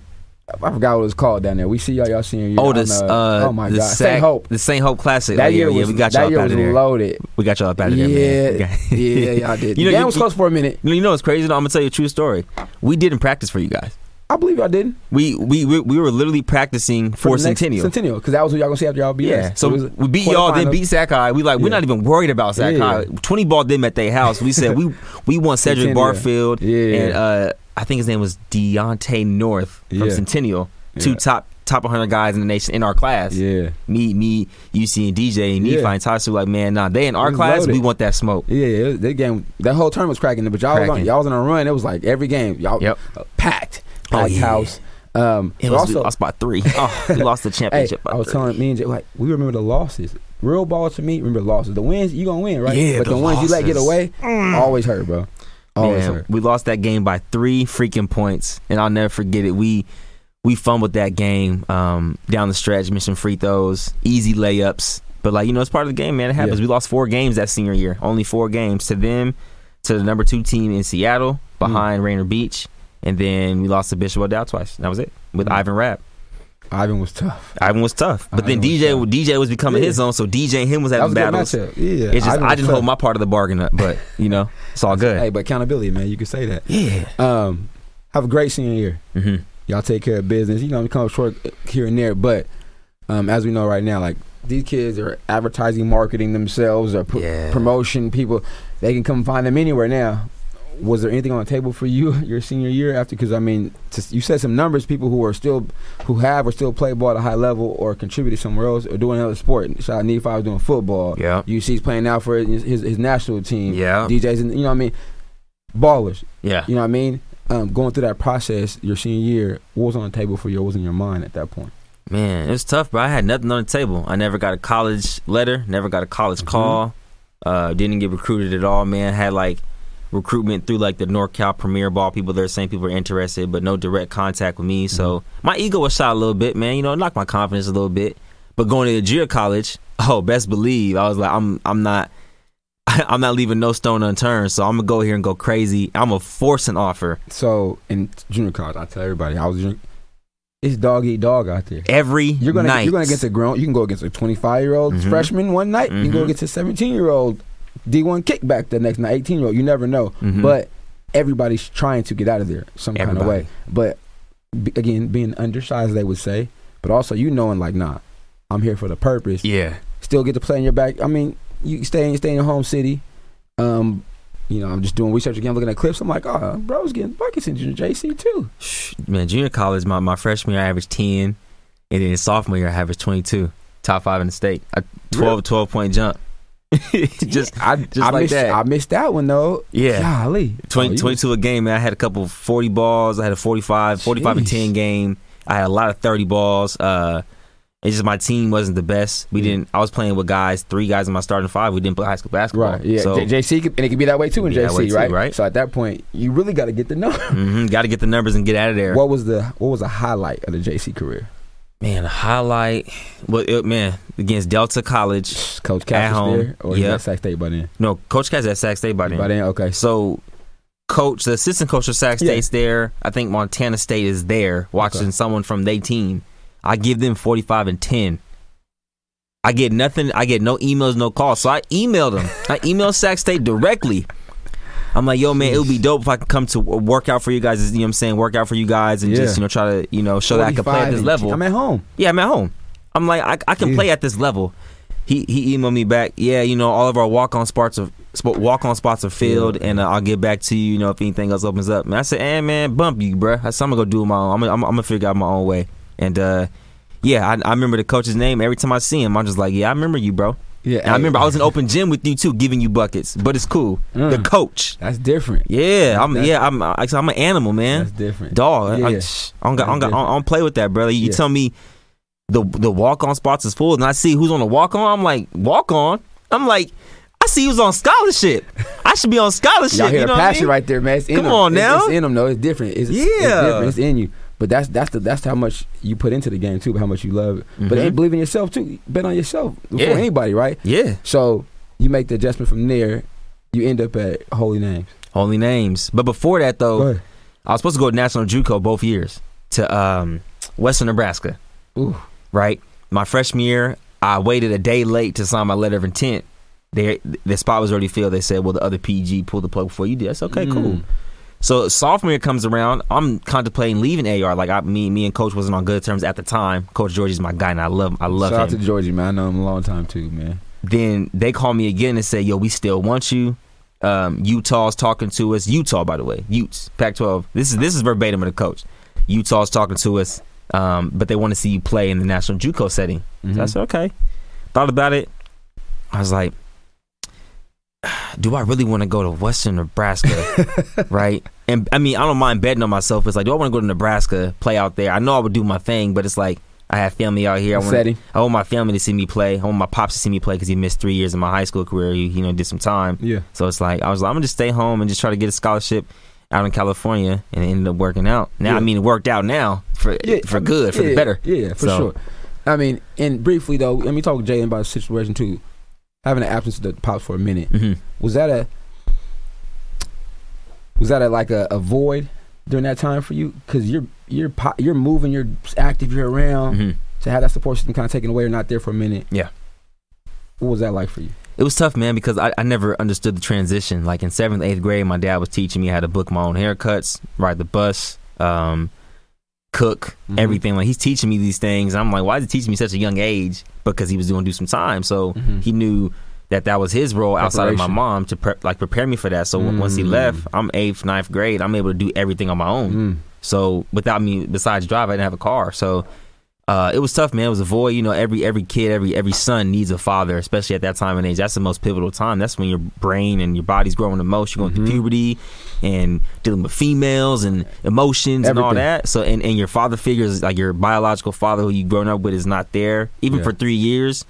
I forgot what it was called down there. We see y'all y'all senior year. Oh, the- Uh, oh my the god. Saint Hope. The Saint Hope Classic. That Oh, year yeah, was yeah, we got y'all year up out was of there. loaded. We got y'all up out of there, Yeah, [laughs] man. Yeah, y'all did. [laughs] You the know, game you- was close for a minute. You know, what's crazy? though? I'm gonna tell you a true story. We didn't practice for you guys. I believe y'all didn't. We we we, we were literally practicing for, next Centennial. Centennial, because that was what y'all gonna see after y'all beat Yeah, us. so It we beat y'all, then beat Sac High. We like we're not even worried about Sac High. Yeah. Twenty ball them at their house. We said we [laughs] we want Cedric Centennial. Barefield Yeah. and uh, I think his name was Deontay North from Yeah. Centennial. Two Yeah. top top 100 guys in the nation in our class. Yeah, Me, me, UC, and DJ, and Nephi Yeah. and Tasu. Like, man, nah, they in our class. loaded. We want that smoke. yeah, yeah. That game, that whole tournament was cracking. But y'all was on, Cracking. y'all was on a run. It was like every game, y'all Yep. uh, Oh, packed yeah. house. Um, It was also, lost by three. [laughs] Oh, we lost the Hey, championship. by I was three. telling me and Jay, like, we remember the losses. Real ball to me, remember the losses. The wins, you gonna win, right? Yeah, but the, the ones you let get away, always hurt, bro. Always Man, hurt. we lost that game by three freaking points, and I'll never forget it. We we fumbled that game um, down the stretch, missing free throws, easy layups. But like you know, it's part of the game, man. It happens. Yeah. We lost four games that senior year, only four games to them, to the number two team in Seattle behind Mm. Rainier Beach, and then we lost to Bishop O'Dowd twice. That was it with Mm. Ivan Rabb. Ivan was tough. Ivan was tough, but then Ivan was DJ tough. DJ was becoming Yeah. his own, so DJ and him was That having was a good battles. Yeah, It's just I was didn't tough. hold my part of the bargain up, but [laughs] you know, it's all good. Hey, but accountability, man. You can say that. Yeah. Um, have a great senior year. hmm Y'all take care of business. You know, we come up short here and there, but um, as we know right now, like these kids are advertising, marketing themselves, or pro- Yeah. promotion. People, they can come find them anywhere now. Was there anything on the table for you [laughs] your senior year after? Because I mean, to, you said some numbers. People who are still, who have or still play ball at a high level or contributed somewhere else or doing another sport. Shout out Nephi was doing football. Yeah. UC's playing now for his, his, his national team. Yeah. DJs, and you know what I mean. Ballers. Yeah. You know what I mean? Um, going through that process your senior year, what was on the table for you? What was in your mind at that point? Man, it was tough, bro. I had nothing on the table. I never got a college letter, never got a college Mhm. call. Uh, didn't get recruited at all, man. Had like recruitment through like the NorCal Premier Ball people there saying people are interested, but no direct contact with me. So my ego was shot a little bit, man. You know, it knocked my confidence a little bit. But going to the junior college, [laughs] oh, best believe I was like, I'm, I'm not. [laughs] I'm not leaving no stone unturned, so I'm gonna go here and go crazy. I'm gonna force an offer So in junior college, I tell everybody, I was junior, it's dog eat dog out there. every You're gonna night. you're gonna get a grown. You can go against a 25 year old Mhm. freshman one night. You can go Mhm. against a 17 year old D1 kickback the next night. 18 year old. You never know. Mhm. But everybody's trying to get out of there some kind of way. But b- again, being undersized, they would say. But also, you knowing like, nah, I'm here for the purpose. yeah, still get to play in your back. I mean, you stay in stay in your home city. Um, you know, I'm just doing research again, looking at clips. I'm like, oh, bro's getting buckets in junior JC too. man, junior college, my, my freshman year I averaged 10, and then sophomore year I averaged 22. Top five in the state. A 12, Really? 12 point jump. [laughs] just, I, just I like missed, that. I missed that one though. yeah. Golly, 20, Oh, you 22 a game, man. I had a couple 40 balls. I had a 45, 45 and 10 game. I had a lot of 30 balls. Uh, it's just my team wasn't the best. We Mm. didn't. I was playing with guys, three guys in my starting five. We didn't play high school basketball. Right. Yeah. So, J- JC, could- and it can be that way too in JC, too, right? right. So at that point, you really got to get the number. hmm got to get the numbers and get out of there. What was the What was the highlight of the JC career? Man, highlight. Well, it, man, against Delta College. Coach Katz was home. there, or yeah. Sac State by then? No, Coach Katz at Sac State by then. By then, okay. So, coach, the assistant coach of Sac Yeah. State's there. I think Montana State is there watching Okay. someone from their team. I give them 45 and 10. I get nothing. I get no emails, no calls. So I emailed them. I emailed Sac State directly. I'm like, yo, man, it would be dope if I could come to work out for you guys. You know what I'm saying? Work out for you guys and just, you know, try to, you know, show that I can play at this level. I'm at home. Yeah, I'm at home. I'm like, I, I can Yeah. play at this level. He he emailed me back. Yeah, you know, all of our walk on spots of walk on spots are filled, Yeah. and uh, I'll get back to you. You know, if anything else opens up. And I said, hey man, bump you, bro." I said, I'm gonna go do it my own. I'm gonna, I'm, gonna- I'm gonna figure out my own way. And uh, yeah, I, I remember the coach's name. Every time I see him, I'm just like, yeah, I remember you, bro. Yeah, And I remember I was in open gym with you too, giving you buckets. But it's cool. Mm. The coach. That's different. Yeah, I'm. That's- Yeah, I'm. I'm an animal, man That's different. dog. Yeah. I, I, don't got, I don't, got, I don't- I don't play with that, brother. You Yeah. tell me the the walk on spots is full, and I see who's on the walk on. I'm like, walk on. I'm like, I see who's on scholarship. I should be on scholarship. Y'all hear you know what I passion mean? right there, man. It's in Come them. on It's- now. It's, in them, though. It's different. It's, it's Yeah. different. It's in you. But that's that's the that's how much you put into the game too. How much you love it. But Mhm. ain't believe in yourself too. Bet on yourself before Yeah. anybody, right? Yeah, So you make the adjustment from there. You end up at Holy Names. Holy names. But before that, though, I was supposed to go to National JUCO both years to um, Western Nebraska. Ooh. Right, my freshman year, I waited a day late to sign my letter of intent. They, the spot was already filled. They said, "Well, the other PG pulled the plug before you did." That's okay, cool. So sophomore year comes around, I'm contemplating leaving AR. Like I, me, me and Coach wasn't on good terms at the time. Coach Georgie's my guy, and I love, I love Shout out him. to Georgie, man. I know him a long time too, man. then they call me again and say, "Yo, we still want you." Um, Utah's talking to us. Utah, by the way, Utes, Pac-12. This is this is verbatim of the coach. Utah's talking to us, um, but they want to see you play in the national JUCO setting. So I Mhm. said, okay. Thought about it. I was like, do I really want to go to Western Nebraska? [laughs] right? And I mean, I don't mind betting on myself. It's like, do I want to go to Nebraska, play out there? I know I would do my thing, but it's like, I have family out here. I want, I want my family to see me play. I want my pops to see me play because he missed three years of my high school career. He, you know, did some time. Yeah. So it's like I was like, I'm gonna just stay home and just try to get a scholarship out in California, and it ended up working out. Now, Yeah. I mean, it worked out now for for good, for yeah, the better. Yeah, for So- sure. I mean, and briefly though, let me talk to Jalen about the situation too. Having an absence of the pops for a minute hmm was that a was that a like a, a void during that time for you? Because you're you're po- you're moving, you're active, you're around. hmm To have that support system kind of taken away or not there for a minute. Yeah. What was that like for you? It was tough, man, because I, I never understood the transition. Like in seventh, eighth grade, my dad was teaching me how to book my own haircuts, ride the bus, um, cook, Mhm. everything. Like he's teaching me these things. And I'm like, why is he teaching me such a young age? Because he was doing do some time, so Mhm. he knew that that was his role outside of my mom to pre- like prepare me for that. So w once he Mm. left, I'm eighth, ninth grade. I'm able to do everything on my own. Mm. So without me, besides drive, I didn't have a car. So uh, it was tough, man. It was a void. You know, every every kid, every every son needs a father, especially at that time and age. That's the most pivotal time. That's when your brain and your body's growing the most. You're going Mhm. through puberty and dealing with females and emotions and all that. So and, and your father figure is like your biological father who you grown up with is not there, even Yeah. for three years.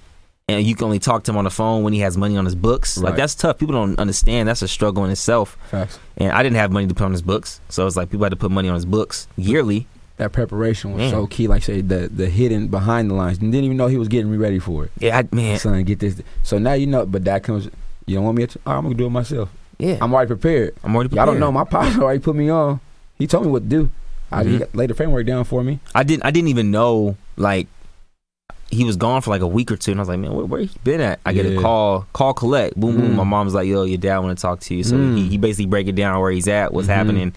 And you can only talk to him on the phone when he has money on his books. Like that's tough. People don't understand. That's a struggle in itself. Facts. And I didn't have money to put on his books, so it's like people had to put money on his books yearly. That preparation was Man. so key. Like say the the hidden behind the lines. You didn't even know he was getting me ready for it. Yeah, I, man. Son, get this. So now you know. But that comes. You don't want me to. Right, I'm gonna do it myself. Yeah, I'm already prepared. I'm already. Y'all don't know. My pops [laughs] already put me on. He told me what to do. I he laid the framework down for me. I didn't. I didn't even know. Like, he was gone for like a week or two, and I was like, man, where, where he been at? I get Yeah. a call, call collect, boom, boom. Mm. My mom's like, yo, your dad want to talk to you. So Mm. he, he basically break it down where he's at, what's Mhm. happening.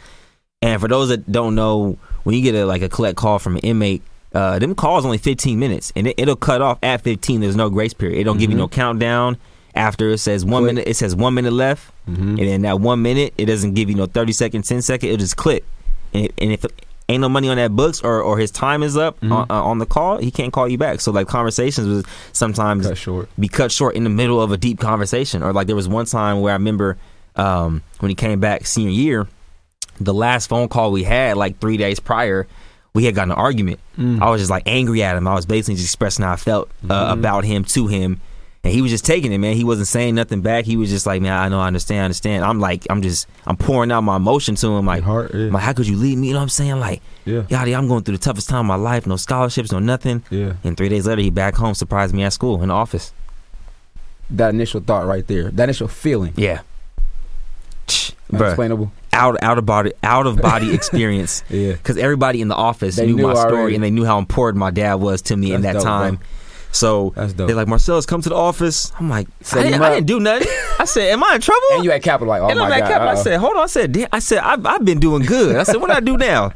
And for those that don't know, when you get a like a collect call from an inmate. Uh, them calls only 15 minutes, and it, it'll cut off at 15. There's no grace period. It don't give you no countdown. After it says one Click. minute, it says one minute left. Mm-hmm. and then that one minute, it doesn't give you no thirty second, 10 second. It'll just click, and, and if ain't no money on that books or, or his time is up Mhm. on, uh, on the call, he can't call you back. So like conversations was sometimes Cut short. be cut short in the middle of a deep conversation, or like there was one time where I remember um, when he came back senior year, the last phone call we had like three days prior. We had gotten an argument. Mm. I was just like angry at him. I was basically just expressing how I felt uh, Mhm. about him to him, and he was just taking it, man. He wasn't saying nothing back. He was just like, man, I know, I understand, I understand. I'm like, I'm just, I'm pouring out my emotion to him, like, heart. Yeah. Like, how could you leave me? You know what I'm saying? Like, yeah. yada, I'm going through the toughest time of my life. No scholarships, no nothing. Yeah. And three days later, he back home, surprised me at school in the office. That initial thought right there. That initial feeling. Yeah, Unexplainable. out out of body out of body [laughs] experience. Yeah. because everybody in the office knew, knew my story already. and they knew how important my dad was to me in that dope, time. So That's dope. they're like, Marcelas, come to the office. I'm like, I didn't, I didn't do nothing. I said, am I in trouble? and you at Capital like, oh And my I'm at god. Cap- I said, hold on. I said, damn. I said, I've, I've been doing good. I said, what do I do now?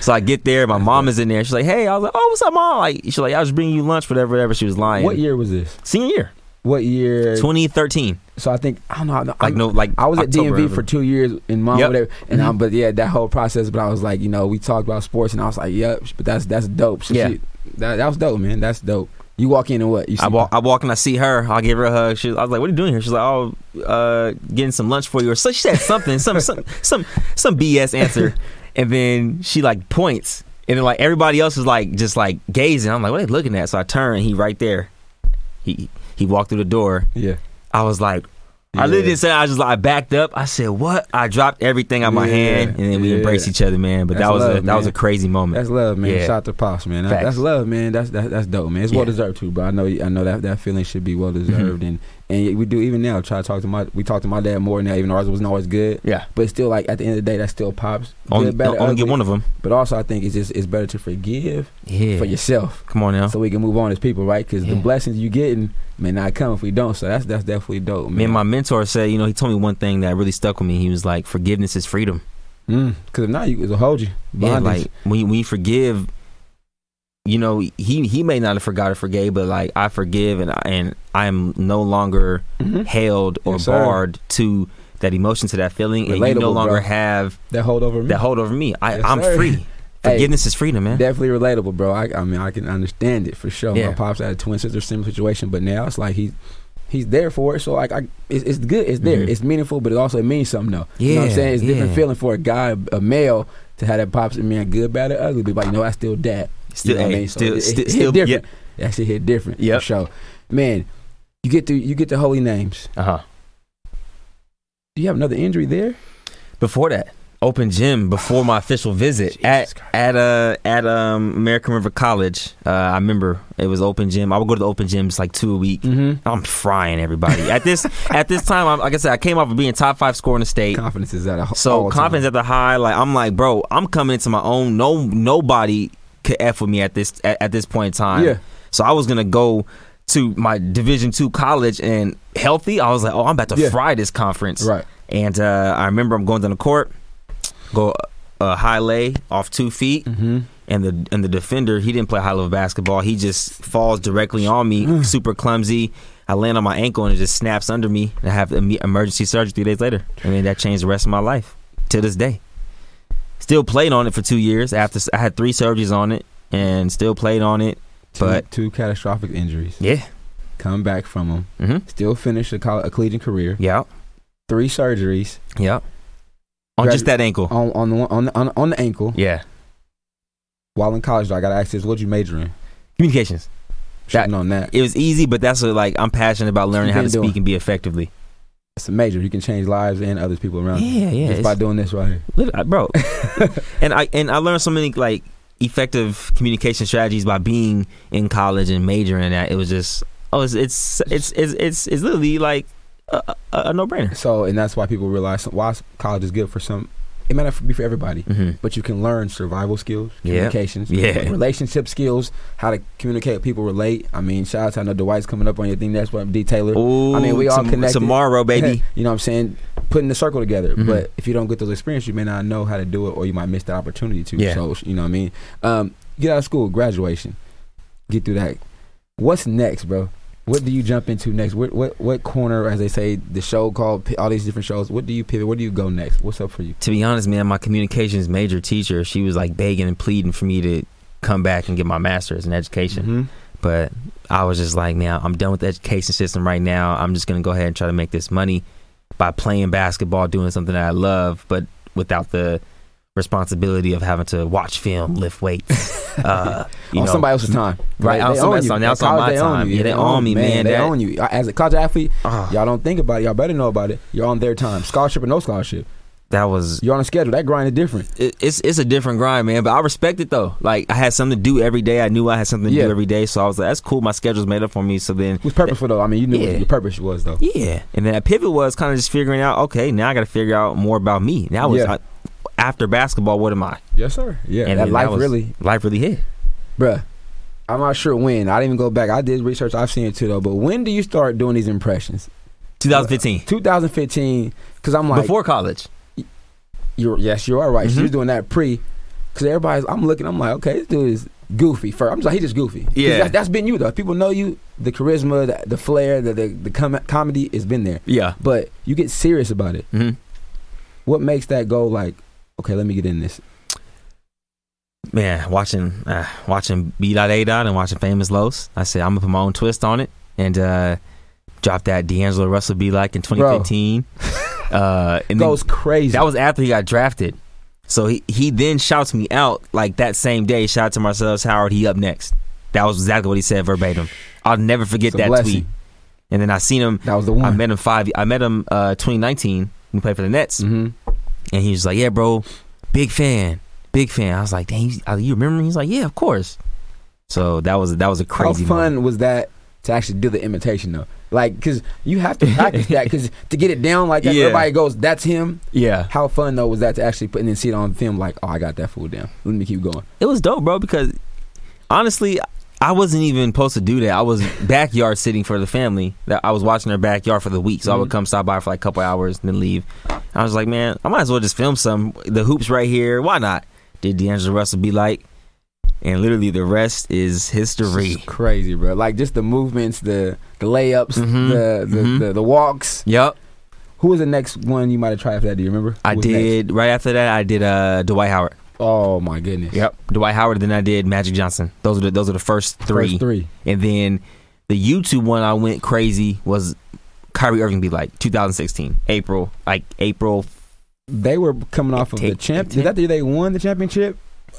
So I get there. My mom is in there. She's like, hey. I was like, oh, what's up, mom? Like, she's like, I was bringing you lunch, whatever, whatever. She was lying. what year was this? Senior year, What year? 2013. So I think I don't know. Like I'm- no, like I was at October DMV of- for two years in mom Yep. whatever, and Mhm. um, but yeah, that whole process. But I was like, you know, we talked about sports, and I was like, yep, but that's that's dope. So Yeah. she- that that was dope, man. That's dope. You walk in and what? You see I walk, I walk and I see her. I give her a hug. She, I was like, "What are you doing here?" She's like, "Oh, uh, getting some lunch for you." Or so she said something, some some some some BS answer, [laughs] and then she like points, and then like everybody else is like just like gazing. I'm like, "What are they looking at?" So I turn, and he right there. He he walked through the door. yeah, I was like, I literally say. I just like I backed up. I said, "What?" I dropped everything out my hand, and then we embraced each other, man. But That's that was a, love, that was a crazy moment. that's love, man. Yeah. Shout out to pops, man. That, Facts. that's love, man. That's that, that's dope, man. It's well deserved too, bro. I know I know that that feeling should be well deserved, Mm-hmm. and and we do even now. Try to talk to my we talk to my dad more now, even though ours wasn't always good. yeah, But still, like at the end of the day, that still pops. only, Good, better, only get one of them. But also, I think it's just it's better to forgive Yeah, for yourself. come on now. so we can move on as people, right? Because the blessings you getting may not come if we don't. So that's that's definitely dope, man. Me and my mentor said, you know, he told me one thing that really stuck with me. He was like, "Forgiveness is freedom." Mm, because if not, you it'll hold you. Yeah, like when you, when you forgive, you know, he he may not have forgot or forgave, but like I forgive and I, and I am no longer Mhm. held or Yes, sir. barred to that emotion, to that feeling, and you no longer bro. have that hold over me. that hold over me. I, Yes, I'm sir. free. [laughs] Hey, Forgiveness is freedom, man. Definitely relatable, bro. I, I mean, I can understand it for sure. Yeah. My pops had a twin sister, similar situation, but now it's like he's he's there for it. So like, I, it's, it's good. It's there. Mhm. It's meaningful, but it also means something though. you know what I'm saying? It's a different feeling for a guy, a male, to have that pops and man, good, bad, or ugly. But like, you know, I still dad. Still, You know what I hey, mean? So still, it- it still, hit still different. That shit hit different. For sure. Man, you get to you get the holy names. Uh huh. Do you have another injury there? Before that, open gym before my official visit Jesus at Christ. at uh at um American River College. Uh, I remember it was open gym. I would go to the open gyms like two a week. Mm-hmm. I'm frying everybody at this [laughs] at this time. I'm, like I said, I came off of being top five score in the state. Confidence is at a high. So confidence at the high. Like I'm like, bro, I'm coming into my own. No, nobody could f with me at this at, at this point in time. Yeah. So I was gonna go to my Division two college and healthy. I was like, oh, I'm about to Yeah. fry this conference. Right. And uh, I remember I'm going down the court, go uh, high lay off two feet, Mm-hmm. and the and the defender he didn't play high level basketball. He just falls directly on me, super clumsy. I land on my ankle and it just snaps under me. And I have emergency surgery three days later, and then that changed the rest of my life to this day. Still played on it for two years after I had three surgeries on it, and still played on it. Two, But two catastrophic injuries. yeah, Come back from them. mm-hmm. Still finish a, coll- a collegiate career. yeah, Three surgeries yeah. On Gradu- just that ankle. on on the on the, on, on the ankle. Yeah, While in college, though, I got to ask this: What'd you major in? communications. That- on that. It was easy, but that's what like I'm passionate about learning how to speak doing? and be effectively. It's a major. You can change lives and others people around you. Yeah, yeah, Just by doing this right here. Bro. [laughs] and I and I learned so many like effective communication strategies by being in college and majoring in that. It was just oh, it's it's it's it's it's, it's literally like a, a, a no brainer. So, and that's why people realize why college is good for some. It might not be for everybody, hmm but you can learn survival skills, Yeah. communications, Yeah. relationship skills, how to communicate people, relate. I mean, shout out to I know Dwight's coming up on your thing. That's what D Taylor. Ooh, I mean, we all tom- connected. tomorrow, baby. you know what I'm saying? Putting the circle together. Mhm. But if you don't get those experiences, you may not know how to do it or you might miss the opportunity to. Yeah. So, you know what I mean? Um, get out of school, graduation. Get through that. What's next, bro? What do you jump into next? What what what corner, as they say, the show called all these different shows. What do you pivot? Where do you go next? What's up for you? to be honest, man, my communications major teacher, she was like begging and pleading for me to come back and get my master's in education. Mhm. But I was just like, man, I'm done with the education system right now. I'm just gonna go ahead and try to make this money by playing basketball, doing something that I love, but without the responsibility of having to watch film, lift weights. [laughs] Uh, you on know, somebody else's time, Right, on They somebody else's you. time. Now it's on my they time. you. Yeah, they own me, man. They That- own you. As a college athlete, ah, y'all don't think about it. Y'all better know about it. You're on their time, scholarship or no scholarship. that was You're on a schedule. That grind is different. it, it's it's a different grind, man. But I respect it though. Like I had something to do every day. I knew I had something to Yeah. do every day, so I was like, that's cool. My schedule's made up for me. So then, It was purposeful though. I mean, you knew Yeah. what your purpose was though. yeah, and then that pivot was kind of just figuring out. Okay, now I got to figure out more about me. Now was Yeah. I, after basketball. What am I? Yes, sir. Yeah, And that life that was- really, Life really hit. bruh. I'm not sure when. I didn't even go back. I did research. I've seen it too though. But when do you start doing these impressions? 2015, 2015. Because I'm like, before college. you're yes, you are right. She Mhm. was doing that pre. Because everybody's, I'm looking. I'm like, okay, this dude is goofy. First, I'm just like, he just goofy. 'Cause Yeah. that, that's been you though. People know you. The charisma, the, the flair, the the, the com- comedy has been there. Yeah. But you get serious about it. hmm What makes that go like? Okay, let me get in this. Man, watching uh, watching B dot A dot and watching Famous Los. I said I'm gonna put my own twist on it and uh, drop that D'Angelo Russell be like in 2015. [laughs] uh, and Goes crazy. That was after he got drafted. So he, he then shouts me out like that same day. Shout out to Marcelas Howard. He up next. That was exactly what he said verbatim. I'll never forget that blessing. tweet. And then I seen him. that was the one. I met him five. I met him uh, 2019. He played for the Nets, hmm and he was like, "Yeah, bro, big fan, big fan." I was like, "Dang, you, uh, remember?" me? He's like, "Yeah, of course." So that was that was a crazy. How fun moment. was that to actually do the imitation though? Like, cause you have to practice that, cause to get it down like that, Yeah. everybody goes, "That's him." Yeah, How fun though was that to actually put and then see it on film? Like, oh, I got that fool down. Let me keep going. it was dope, bro. Because honestly, I wasn't even supposed to do that. I was backyard sitting for the family. That I was watching their backyard for the week, so I would Mhm. come stop by for like a couple hours and then leave. I was like, man, I might as well just film some. The hoops right here. Why not? Did D'Angelo Russell be like? And literally, the rest is history. Crazy, bro. Like just the movements, the the layups, Mhm. the, the, Mhm. the the walks. Yep, Who was the next one you might have tried for that? Do you remember? I was next? did. Right after that, I did uh, Dwight Howard. Oh my goodness. Yep, Dwight Howard. Then I did Magic Johnson. Those are the those are the first three. First three. And then the YouTube one I went crazy was Kyrie Irving be like 2016 April like April They were coming off of the champ. Is that the they won the championship?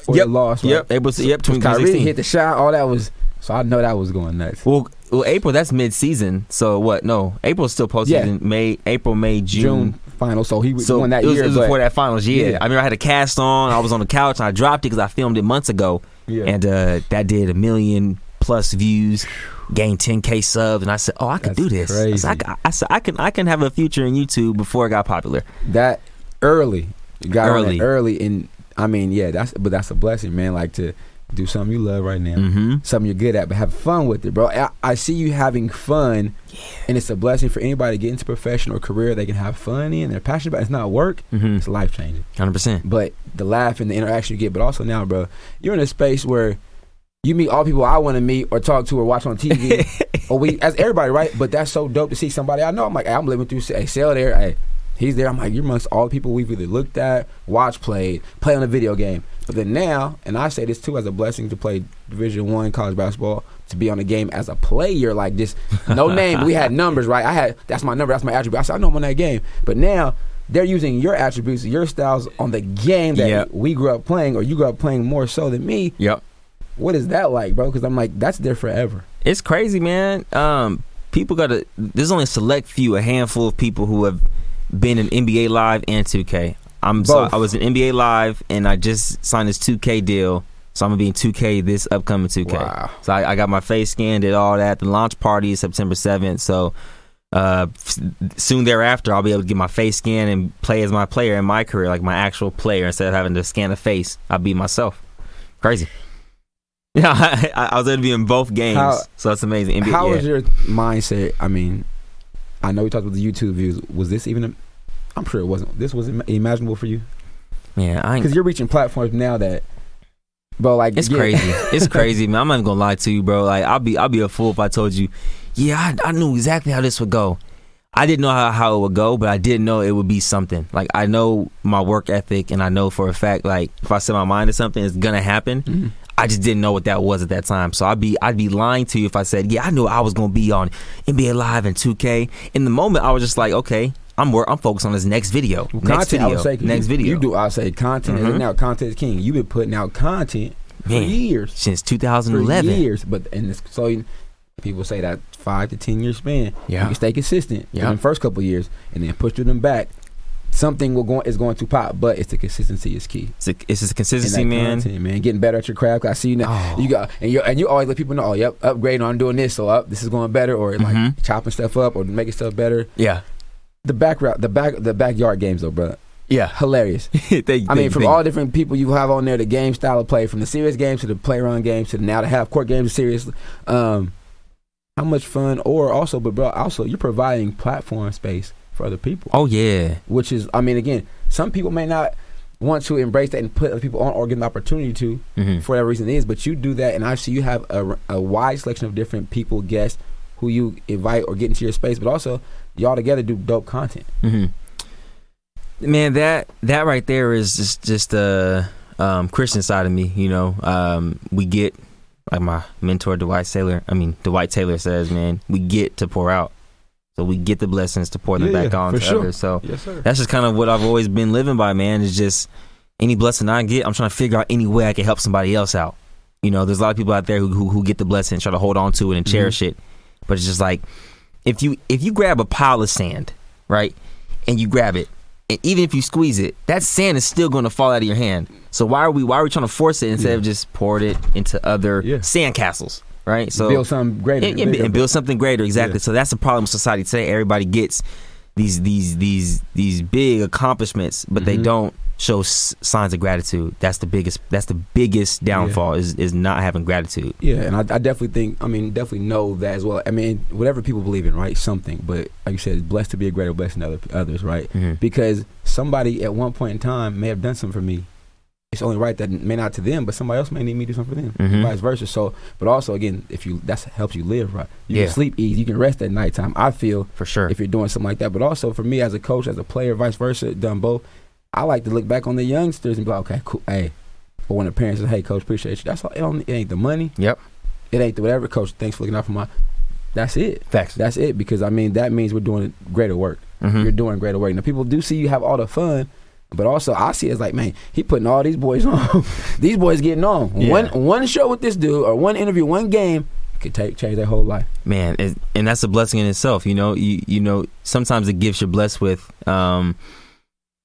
or Yep. loss. Right? Yep, April. Yep, 2016. Kyrie 2016. hit the shot. All that was. So I know that was going nuts. Well, well, April that's mid season. So what? No, April's still postseason. May, April, May, June. June final. So he So won that it was, year. it was but- before that finals. Yeah. Yeah. I remember I had a cast on. I was on the couch and I dropped it because I filmed it months ago, Yeah. and uh, that did a million plus views, gained 10k subs, and I said, "Oh, I could That's do this." I said, I, I said, "I can, I can have a future in YouTube before it got popular." that early. You got early. Early. early, and I mean, yeah, that's but that's a blessing, man. Like to do something you love right now, Mm-hmm. something you're good at, but have fun with it, bro. I, I see you having fun, and it's a blessing for anybody to get into professional career they can have fun in. They're passionate about. it. It's not work. Mm-hmm. It's life changing. Hundred percent. But the laugh and the interaction you get, but also now, bro, you're in a space where you meet all people I want to meet or talk to or watch on TV, [laughs] or we as everybody, right? But that's so dope to see somebody I know. I'm like, hey, I'm living through. Hey, Sale there. Hey, he's there. I'm like, you're amongst all the people we've either looked at, watched, played, play on a video game. But then now, and I say this too as a blessing to play Division One college basketball, to be on the game as a player, like this. no [laughs] name. we had numbers, right? I had that's my number, that's my attribute. I said I know I'm on that game. But now they're using your attributes, your styles on the game that Yep. we grew up playing, or you grew up playing more so than me. Yep. What is that like, bro? Because I'm like, that's there forever. It's crazy, man. Um, people got to. There's only a select few, a handful of people who have been in NBA Live and 2K. I'm so, I was in NBA Live and I just signed this 2K deal, so I'm gonna be in 2K this upcoming 2K. Wow. So I, I got my face scanned, did all that. The launch party is September 7th, so uh, f- soon thereafter I'll be able to get my face scan and play as my player in my career, like my actual player, instead of having to scan a face. I'll be myself. Crazy. [laughs] Yeah, I, I was able to be in both games, How- so that's amazing. NBA, How yeah. was your mindset? I mean, I know we talked about the YouTube views. Was this even? I'm sure it wasn't. This was im- imaginable for you Yeah, I ain't, because you're reaching platforms now that, bro, like it's yeah. crazy. [laughs] It's crazy, man. I'm not even gonna lie to you, bro. Like I'll be I'll be a fool if I told you, yeah, I, I knew exactly how this would go. I didn't know how, how it would go, but I didn't know it would be something. Like I know my work ethic, and I know for a fact, like if I set my mind to something, it's gonna happen. Mhm. I just didn't know what that was at that time. So I'd be I'd be lying to you if I said, yeah, I knew I was gonna be on NBA Live and 2K. In the moment, I was just like, okay, I'm work, I'm focused on this next video, Well, next content, video, would next you, video. You do. I say content is Mhm. now content is king. You've been putting out content for years, since for 2011. years. But and it's, so you- people say that five to ten year span. You Yeah. can stay consistent Yeah. in the first couple of years, and then push through them back. Something will go is going to pop, but it's the consistency is key. It's, a, it's just consistency, man. content, man, getting better at your craft. I see you now. Oh. You got and you and you always let people know. Oh, yep, upgrading on doing this. So up, this is going better, or like Mhm. chopping stuff up, or making stuff better. Yeah, The back route, the back, the backyard games, though, bro, yeah. hilarious. [laughs] they, I mean, from all different people you have on there, the game style of play, from the serious games to the play run games to the now the half court games, serious. Um, how much fun, or also, but bro, also you're providing platform space for other people, Oh yeah, which is, I mean, again, some people may not want to embrace that and put other people on or get an opportunity to hmm for whatever reason it is, but you do that, and I see you have a, a wide selection of different people, guests who you invite or get into your space, but also y'all together do dope content. hmm Man, that that right there is just just the um, Christian side of me. You know, um, we get like my mentor Dwight Taylor. I mean, Dwight Taylor says, man, we get to pour out, so we get the blessings to pour them Yeah, back yeah, on for to sure. others. So Yes, that's just kind of what I've always been living by, man. Is just any blessing I get, I'm trying to figure out any way I can help somebody else out. You know, there's a lot of people out there who who, who get the blessing, try to hold on to it and Mhm. cherish it, but it's just like if you if you grab a pile of sand, right, and you grab it, and even if you squeeze it, that sand is still going to fall out of your hand. So why are we why are we trying to force it instead Yeah. of just poured it into other Yeah. sand castles, right? So build something greater, and, and, and build something greater exactly Yeah. so that's the problem with society today everybody gets these these these these big accomplishments but they Mhm. don't show s- signs of gratitude that's the biggest that's the biggest downfall is is not having gratitude Yeah, and I, I definitely think, I mean, definitely know that as well. I mean, whatever people believe in, right? Something, but like you said, it's blessed to be a greater blessing to other, others, right? Mhm. Because somebody at one point in time may have done something for me. It's only right that may not to them, but somebody else may need me to do something for them, Mhm. vice versa. So, but also again, if you that helps you live right, you Yeah. can sleep easy, you can rest at nighttime. I feel for sure if you're doing something like that. But also for me as a coach, as a player, vice versa, done both. I like to look back on the youngsters and be like, okay, cool, hey. Or when the parents say, hey, coach, appreciate you. That's all. It, it ain't the money. Yep. It ain't the whatever. Coach, thanks for looking out for my. That's it. facts That's it. Because I mean, that means we're doing greater work. Mhm. You're doing greater work. Now people do see you have all the fun, But also, I see it as like, man, he putting all these boys [laughs] on. these boys getting on. Yeah. One one show with this dude or one interview, one game could take change their whole life. man and that's a blessing in itself you know you you know sometimes the gifts you're blessed with um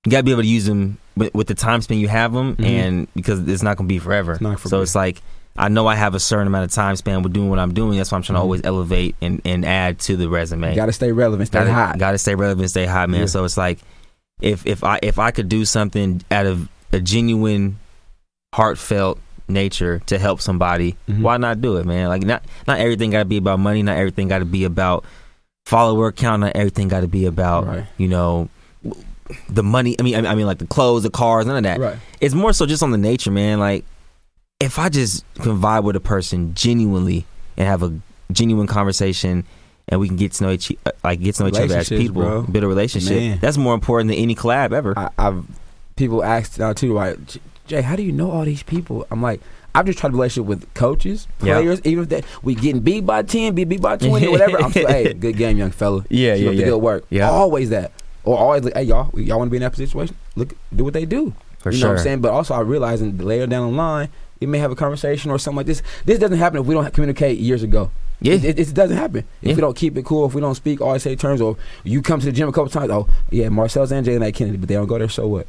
you gotta be able to use them with, with the time span you have them Mhm. and because it's not gonna be forever It's so it's like I know I have a certain amount of time span with doing what I'm doing. That's why I'm trying to Mhm. always elevate and, and add to the resume. Got to stay relevant, stay gotta, hot. Gotta stay relevant, stay hot, man. Yeah. So it's like if if I if I could do something out of a genuine, heartfelt nature to help somebody, Mhm. why not do it, man? Like not not everything got to be about money. Not everything got to be about follower count. Not everything got to be about Right. you know the money. I mean, I mean, I mean, like the clothes, the cars, none of that. Right. It's more so just on the nature, man. Like if I just can vibe with a person genuinely and have a genuine conversation. And we can get to know each, uh, like get to know each other as people, bro. build a relationship. Man. That's more important than any collab ever. I, I've people asked now too, like, Jay, how do you know all these people? I'm like, I've just tried a relationship with coaches, players, even if they we getting beat by ten, be beat by twenty, [laughs] whatever. I'm still, hey, [laughs] good game, young fella. Yeah, Keep yeah, up the yeah. good work. Yeah. always that, or always, like, hey, y'all, y'all want to be in that situation? Look, do what they do. For you sure. know what I'm saying? But also, I realize, and later down the line, we may have a conversation or something like this. This doesn't happen if we don't communicate years ago. Yeah. It, it, it doesn't happen if Yeah. we don't keep it cool. If we don't speak, always say terms, or you come to the gym a couple times. Oh, yeah, Marcel's and Jay and that Kennedy, but they don't go there. So what?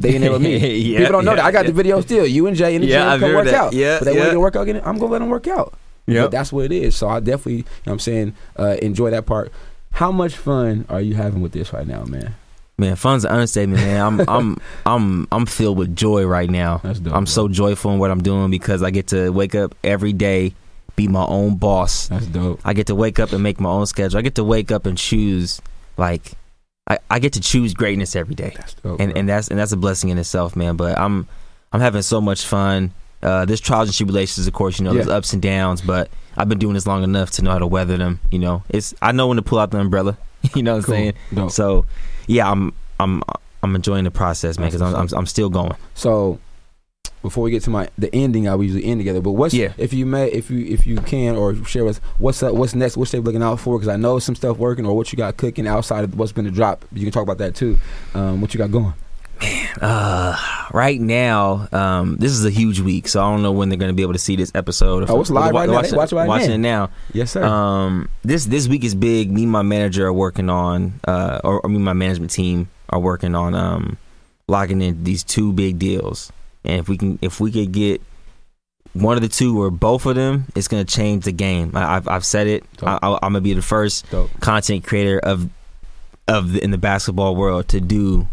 They in there with me. [laughs] Yeah, People don't know yeah, that. I got yeah. the video still. You and Jay in the Yeah, gym I've come work that. out. Yeah, but they yeah. want to work out. I'm gonna let them work out. But that's what it is. So I definitely, you know what I'm saying, uh, enjoy that part. How much fun are you having with this right now, man? Man, fun's an understatement, man. I'm [laughs] I'm I'm I'm filled with joy right now. That's dope. I'm bro. so joyful in what I'm doing because I get to wake up every day, be my own boss. That's dope. I get to wake up and make my own schedule. I get to wake up and choose like I, I get to choose greatness every day. That's dope. and bro. and that's and that's a blessing in itself, man. But I'm I'm having so much fun. Uh, there's trials and tribulations, of course. You know, there's ups and downs, but I've been doing this long enough to know how to weather them. You know, it's I know when to pull out the umbrella. [laughs] you know what I'm saying? Dope. So, yeah, I'm I'm I'm enjoying the process, man, because I'm, I'm I'm still going. So before we get to my the ending, I we usually end together. But what's Yeah. if you may if you if you can or share with us what's up, what's next, what's they looking out for? Because I know some stuff working or what you got cooking outside of what's been to drop. You can talk about that too. Um, what you got going? Uh, right now, um, this is a huge week, so I don't know when they're going to be able to see this episode. Oh, it's live right now. Watch it right watching now. it now. Yes, sir. Um, this this week is big. Me and my manager are working on, uh, or, or me and my management team are working on um, locking in these two big deals. And if we can, if we could get one of the two or both of them, it's gonna change the game. I, I've I've said it. I, Dope. I, I'm gonna be the first Dope. content creator of of the, in the basketball world to do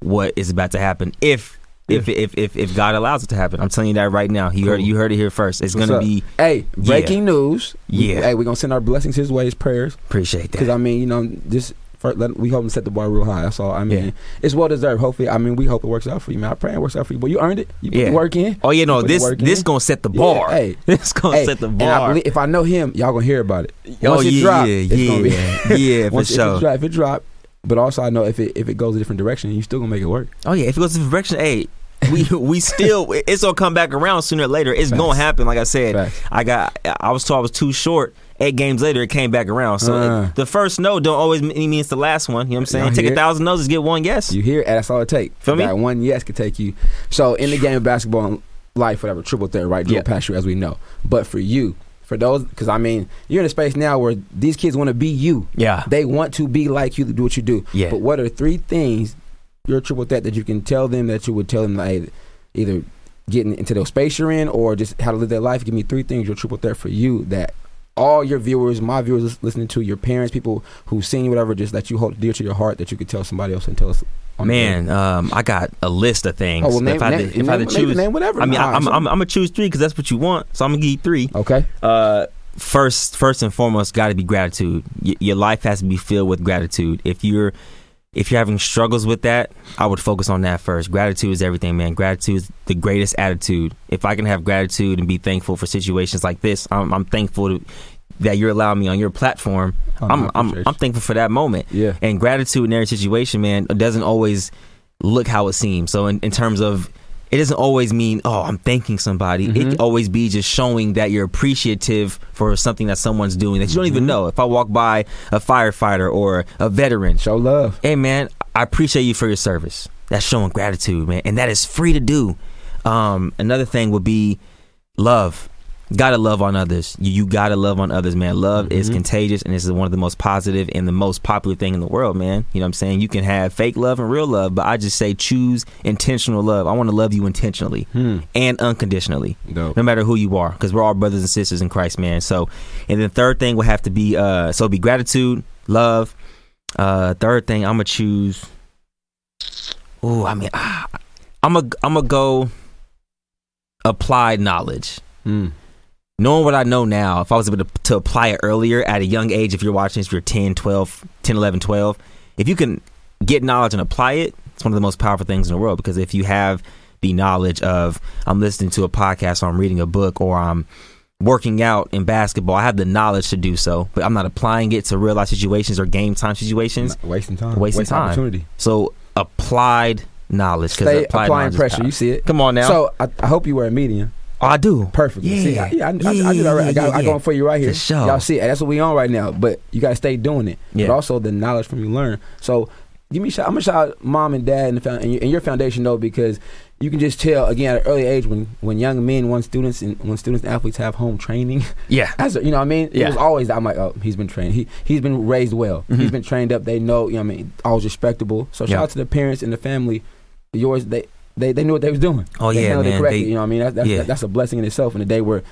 what is about to happen. If if, if if if God allows it to happen, I'm telling you that right now. You heard you heard it here first. It's What's gonna up? be Hey, breaking news. Yeah. Hey, we're gonna send our blessings his way, his prayers. appreciate that. Because. I mean, you know, this for, let, we hope to set the bar real high. That's all. I mean, Yeah. it's well deserved. Hopefully, I mean, we hope it works out for you, man. I pray it works out for you. But you earned it. You put Yeah. the work in. Oh yeah, no, this this gonna set the Yeah, bar. hey. [laughs] this gonna Hey, set the and I bar. believe, if I know him, y'all gonna hear about it. oh Once it yeah, drop, yeah, it's gonna be- yeah, [laughs] yeah, for Once if it drop, if it drop, but also I know if it if it goes a different direction, you still gonna make it work. Oh yeah, if it goes in direction, hey, we [laughs] we still it's gonna come back around sooner or later. It's Facts. gonna happen. Like I said, Facts. I got I was told I was too short. Eight games later, it came back around. So Uh. the first no don't always mean means the last one. You know what I'm saying? Y'all Take hear a it? thousand no's, and get one yes. You hear? That's all it take. Feel me? That one yes could take you. So in the game of basketball and life, whatever, triple threat, right? Dribble Yeah. past you as we know. But for you, for those, because I mean, you're in a space now where these kids want to be you. yeah, They want to be like you to do what you do. Yeah. But what are three things you're triple threat that you can tell them that you would tell them like either getting into the space you're in or just how to live their life? Give me three things you're triple threat for you that all your viewers, my viewers listening to, your parents, people who've seen you, whatever, just that you hold dear to your heart that you could tell somebody else and tell us. man, um, I got a list of things. Oh, well, name, if I name, had to, if name, I had to choose, name whatever. I mean, Nah, I, I'm, so- I'm I'm gonna choose three because that's what you want. So I'm gonna give you three. okay. Uh, first, first and foremost, got to be gratitude. Y- your life has to be filled with gratitude. If you're if you're having struggles with that, I would focus on that first. Gratitude is everything, man. Gratitude is the greatest attitude. If I can have gratitude and be thankful for situations like this, I'm, I'm thankful to, that you're allowing me on your platform. Oh, I'm, I'm I'm thankful for that moment. Yeah. And gratitude in every situation, man, doesn't always look how it seems. So in, in terms of it doesn't always mean, oh, I'm thanking somebody. It Mhm. can always be just showing that you're appreciative for something that someone's doing that you don't even Mhm. know. If I walk by a firefighter or a veteran, Show love. hey man, I appreciate you for your service. That's showing gratitude, man, and that is free to do. Um, another thing would be love. Gotta love on others. You, you gotta love on others, man. Love is Mhm. contagious, and this is one of the most positive and the most popular thing in the world, man. You know what I'm saying? You can have fake love and real love, but I just say choose intentional love. I want to love you intentionally Hmm. and unconditionally Dope. no matter who you are, because we're all brothers and sisters in Christ, man. So, and then third thing would have to be uh, so be gratitude, love. Uh, third thing I'm gonna choose. Oh, I mean, ah, I'm a I'm gonna go applied knowledge. Hmm. Knowing what I know now, if I was able to, to apply it earlier at a young age, if you're watching this, if you're 10, 12, 10, 11, 12, if you can get knowledge and apply it, it's one of the most powerful things in the world. Because if you have the knowledge of, I'm listening to a podcast or I'm reading a book or I'm working out in basketball, I have the knowledge to do so, but I'm not applying it to real life situations or game time situations. Not wasting time. Wasting Waste time. opportunity. So applied knowledge. Stay applied applying knowledge pressure. You see it. Come on now. So I, I hope you wear a medium. Oh, I do. Perfectly. See, Yeah. I, yeah, I, Yeah, I, I, do that. I, got, yeah, I going for you right here. For sure. Y'all see it. That's what we on right now. But you got to stay doing it. Yeah. But also the knowledge from you learn. So give me a shout. I'm gonna shout out mom and dad and, the, found- and, your, and your foundation though because you can just tell again at an early age when when young men, when students and when students and athletes have home training. Yeah. [laughs] As a, you know, what I mean, Yeah. it was always I'm like, oh, he's been trained. He he's been raised well. Mhm. He's been trained up. They know, you know, what I mean, always respectable. So shout Yeah. out to the parents and the family. Yours, they they, they knew what they was doing. Oh, they yeah, handled it man. correctly. They- you know, what I mean, that's that's, yeah. that's a blessing in itself. In a day where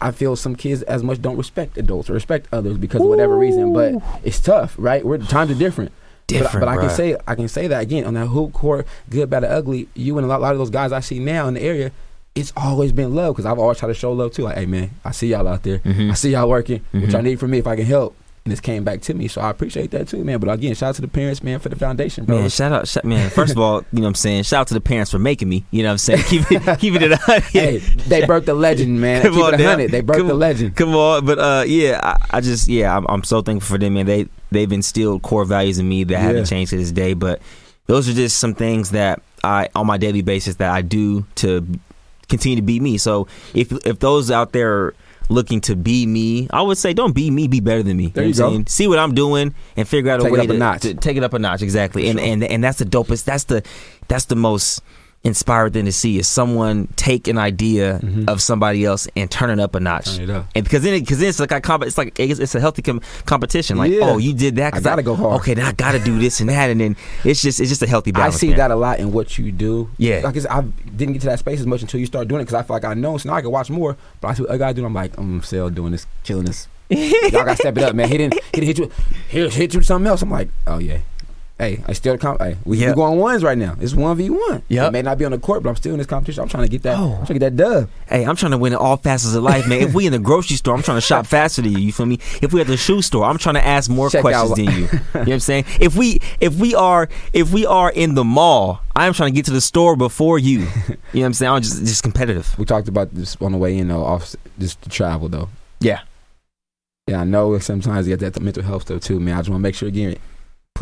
I feel some kids as much don't respect adults or respect others because of whatever reason. But it's tough, right? We're times are different. Different. But, but I can say I can say that again on that hoop court, good, bad, or ugly. You and a lot, lot of those guys I see now in the area, it's always been love because I've always tried to show love too. Like, hey man, I see y'all out there. Mhm. I see y'all working. What Mhm. y'all need from me if I can help. And this came back to me, so I appreciate that too, man. But again, shout out to the parents, man, for the foundation, bro. Man, shout out, shout, man. First of all, you know what I'm saying. Shout out to the parents for making me. You know what I'm saying. Keep it, [laughs] keeping it a hundred. hey, they birthed the legend, man. Come Keep on it a hundred. They birthed Come the legend. Come on, but uh, yeah, I, I just yeah, I'm, I'm so thankful for them, man. They they've instilled core values in me that Yeah. haven't changed to this day. But those are just some things that I on my daily basis that I do to continue to be me. So if if those out there looking to be me, I would say don't be me, be better than me. There know you what go. saying? See what I'm doing and figure out a Take it way up a to, notch. to take it up a notch. Exactly, and and and that's the dopest. That's the that's the most inspired thing to see is someone take an idea Mhm. of somebody else and turn it up a notch. Turn it up. And because then, because then it's like it's like it's, it's a healthy com- competition. Like, Yeah. oh, you did that. I gotta go hard. Okay, then I gotta do this and that, and then it's just it's just a healthy I see man. that a lot in what you do. Yeah. Like I, I didn't get to that space as much until you start doing it because I feel like I know. So now I can watch more. But I see what other guys do. I'm like, I'm still doing this, killing this. [laughs] Y'all gotta step it up, man. He didn't. He didn't hit you. He hit you with something else. I'm like, oh yeah. Hey, I still comp. Hey, we Yep. we going ones right now. It's one v one. Yeah, may not be on the court, but I'm still in this competition. I'm trying to get that. Oh. I'm trying to get that dub. Hey, I'm trying to win in all facets of life, man. If we in the grocery store, I'm trying to shop faster than you. You feel me? If we at the shoe store, I'm trying to ask more Check questions out- than you. [laughs] You know what I'm saying? If we if we are if we are in the mall, I'm trying to get to the store before you. You know what I'm saying? I'm just just competitive. We talked about this on the way in, though. Off just the travel, though. Yeah. Yeah, I know sometimes you get that mental health stuff too, man. I just want to make sure again.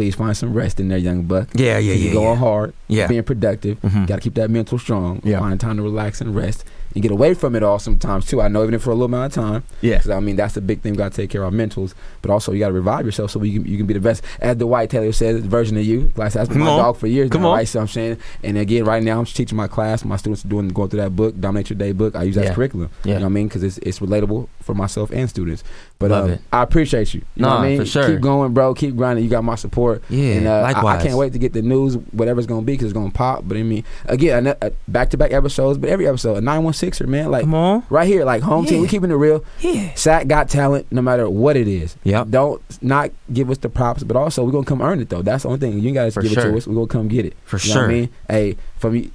Please find some rest in there, young buck. Yeah, yeah, yeah. going Yeah. hard, yeah. being productive. Mhm. Got to keep that mental strong. Yeah. Find time to relax and rest and get away from it all sometimes too. I know even for a little amount of time. Yeah. 'Cause, I mean that's the big thing. We got to take care of our mentals, but also you got to revive yourself so you can you can be the best. As the Dwight Taylor says, version of you. Like that's been Come my on. dog for years. Come now, on. Right. So I'm saying, and again, right now I'm teaching my class. My students are doing going through that book, Dominate Your Day book. I use that Yeah. as curriculum. Yeah. You know what I mean? Because it's it's relatable for myself and students. But Love um, it. I appreciate you. You know Nah, what I mean? for sure. Keep going, bro. Keep grinding. You got my support. Yeah, And uh, I- likewise. I, can't wait to get the news, whatever it's gonna be, because it's gonna pop. But I mean, again, back to back episodes, but every episode, a nine one sixer, man, like Come on. right here, like home team, we Yeah. keeping it real. Yeah. Sac got talent, no matter what it is. Yeah. Don't not give us the props, but also we're gonna come earn it though. That's the only thing. You ain't gotta For give it sure. to us. We're gonna come get it. For You know sure. what I mean? Hey, for me,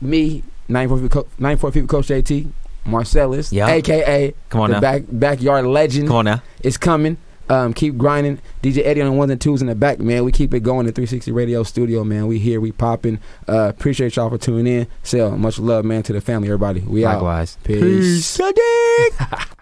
me, nine four people, nine four people, Coach JT, Marcelas, Yeah. aka Come on the now. back backyard legend, Come on now. is coming. Um, keep grinding. DJ Eddie on the ones and twos in the back, man. We keep it going in 360 Radio Studio, man. We here, we popping. Uh, appreciate y'all for tuning in. Sell much love, man, to the family, everybody. We out. Likewise. Peace. Peace. [laughs]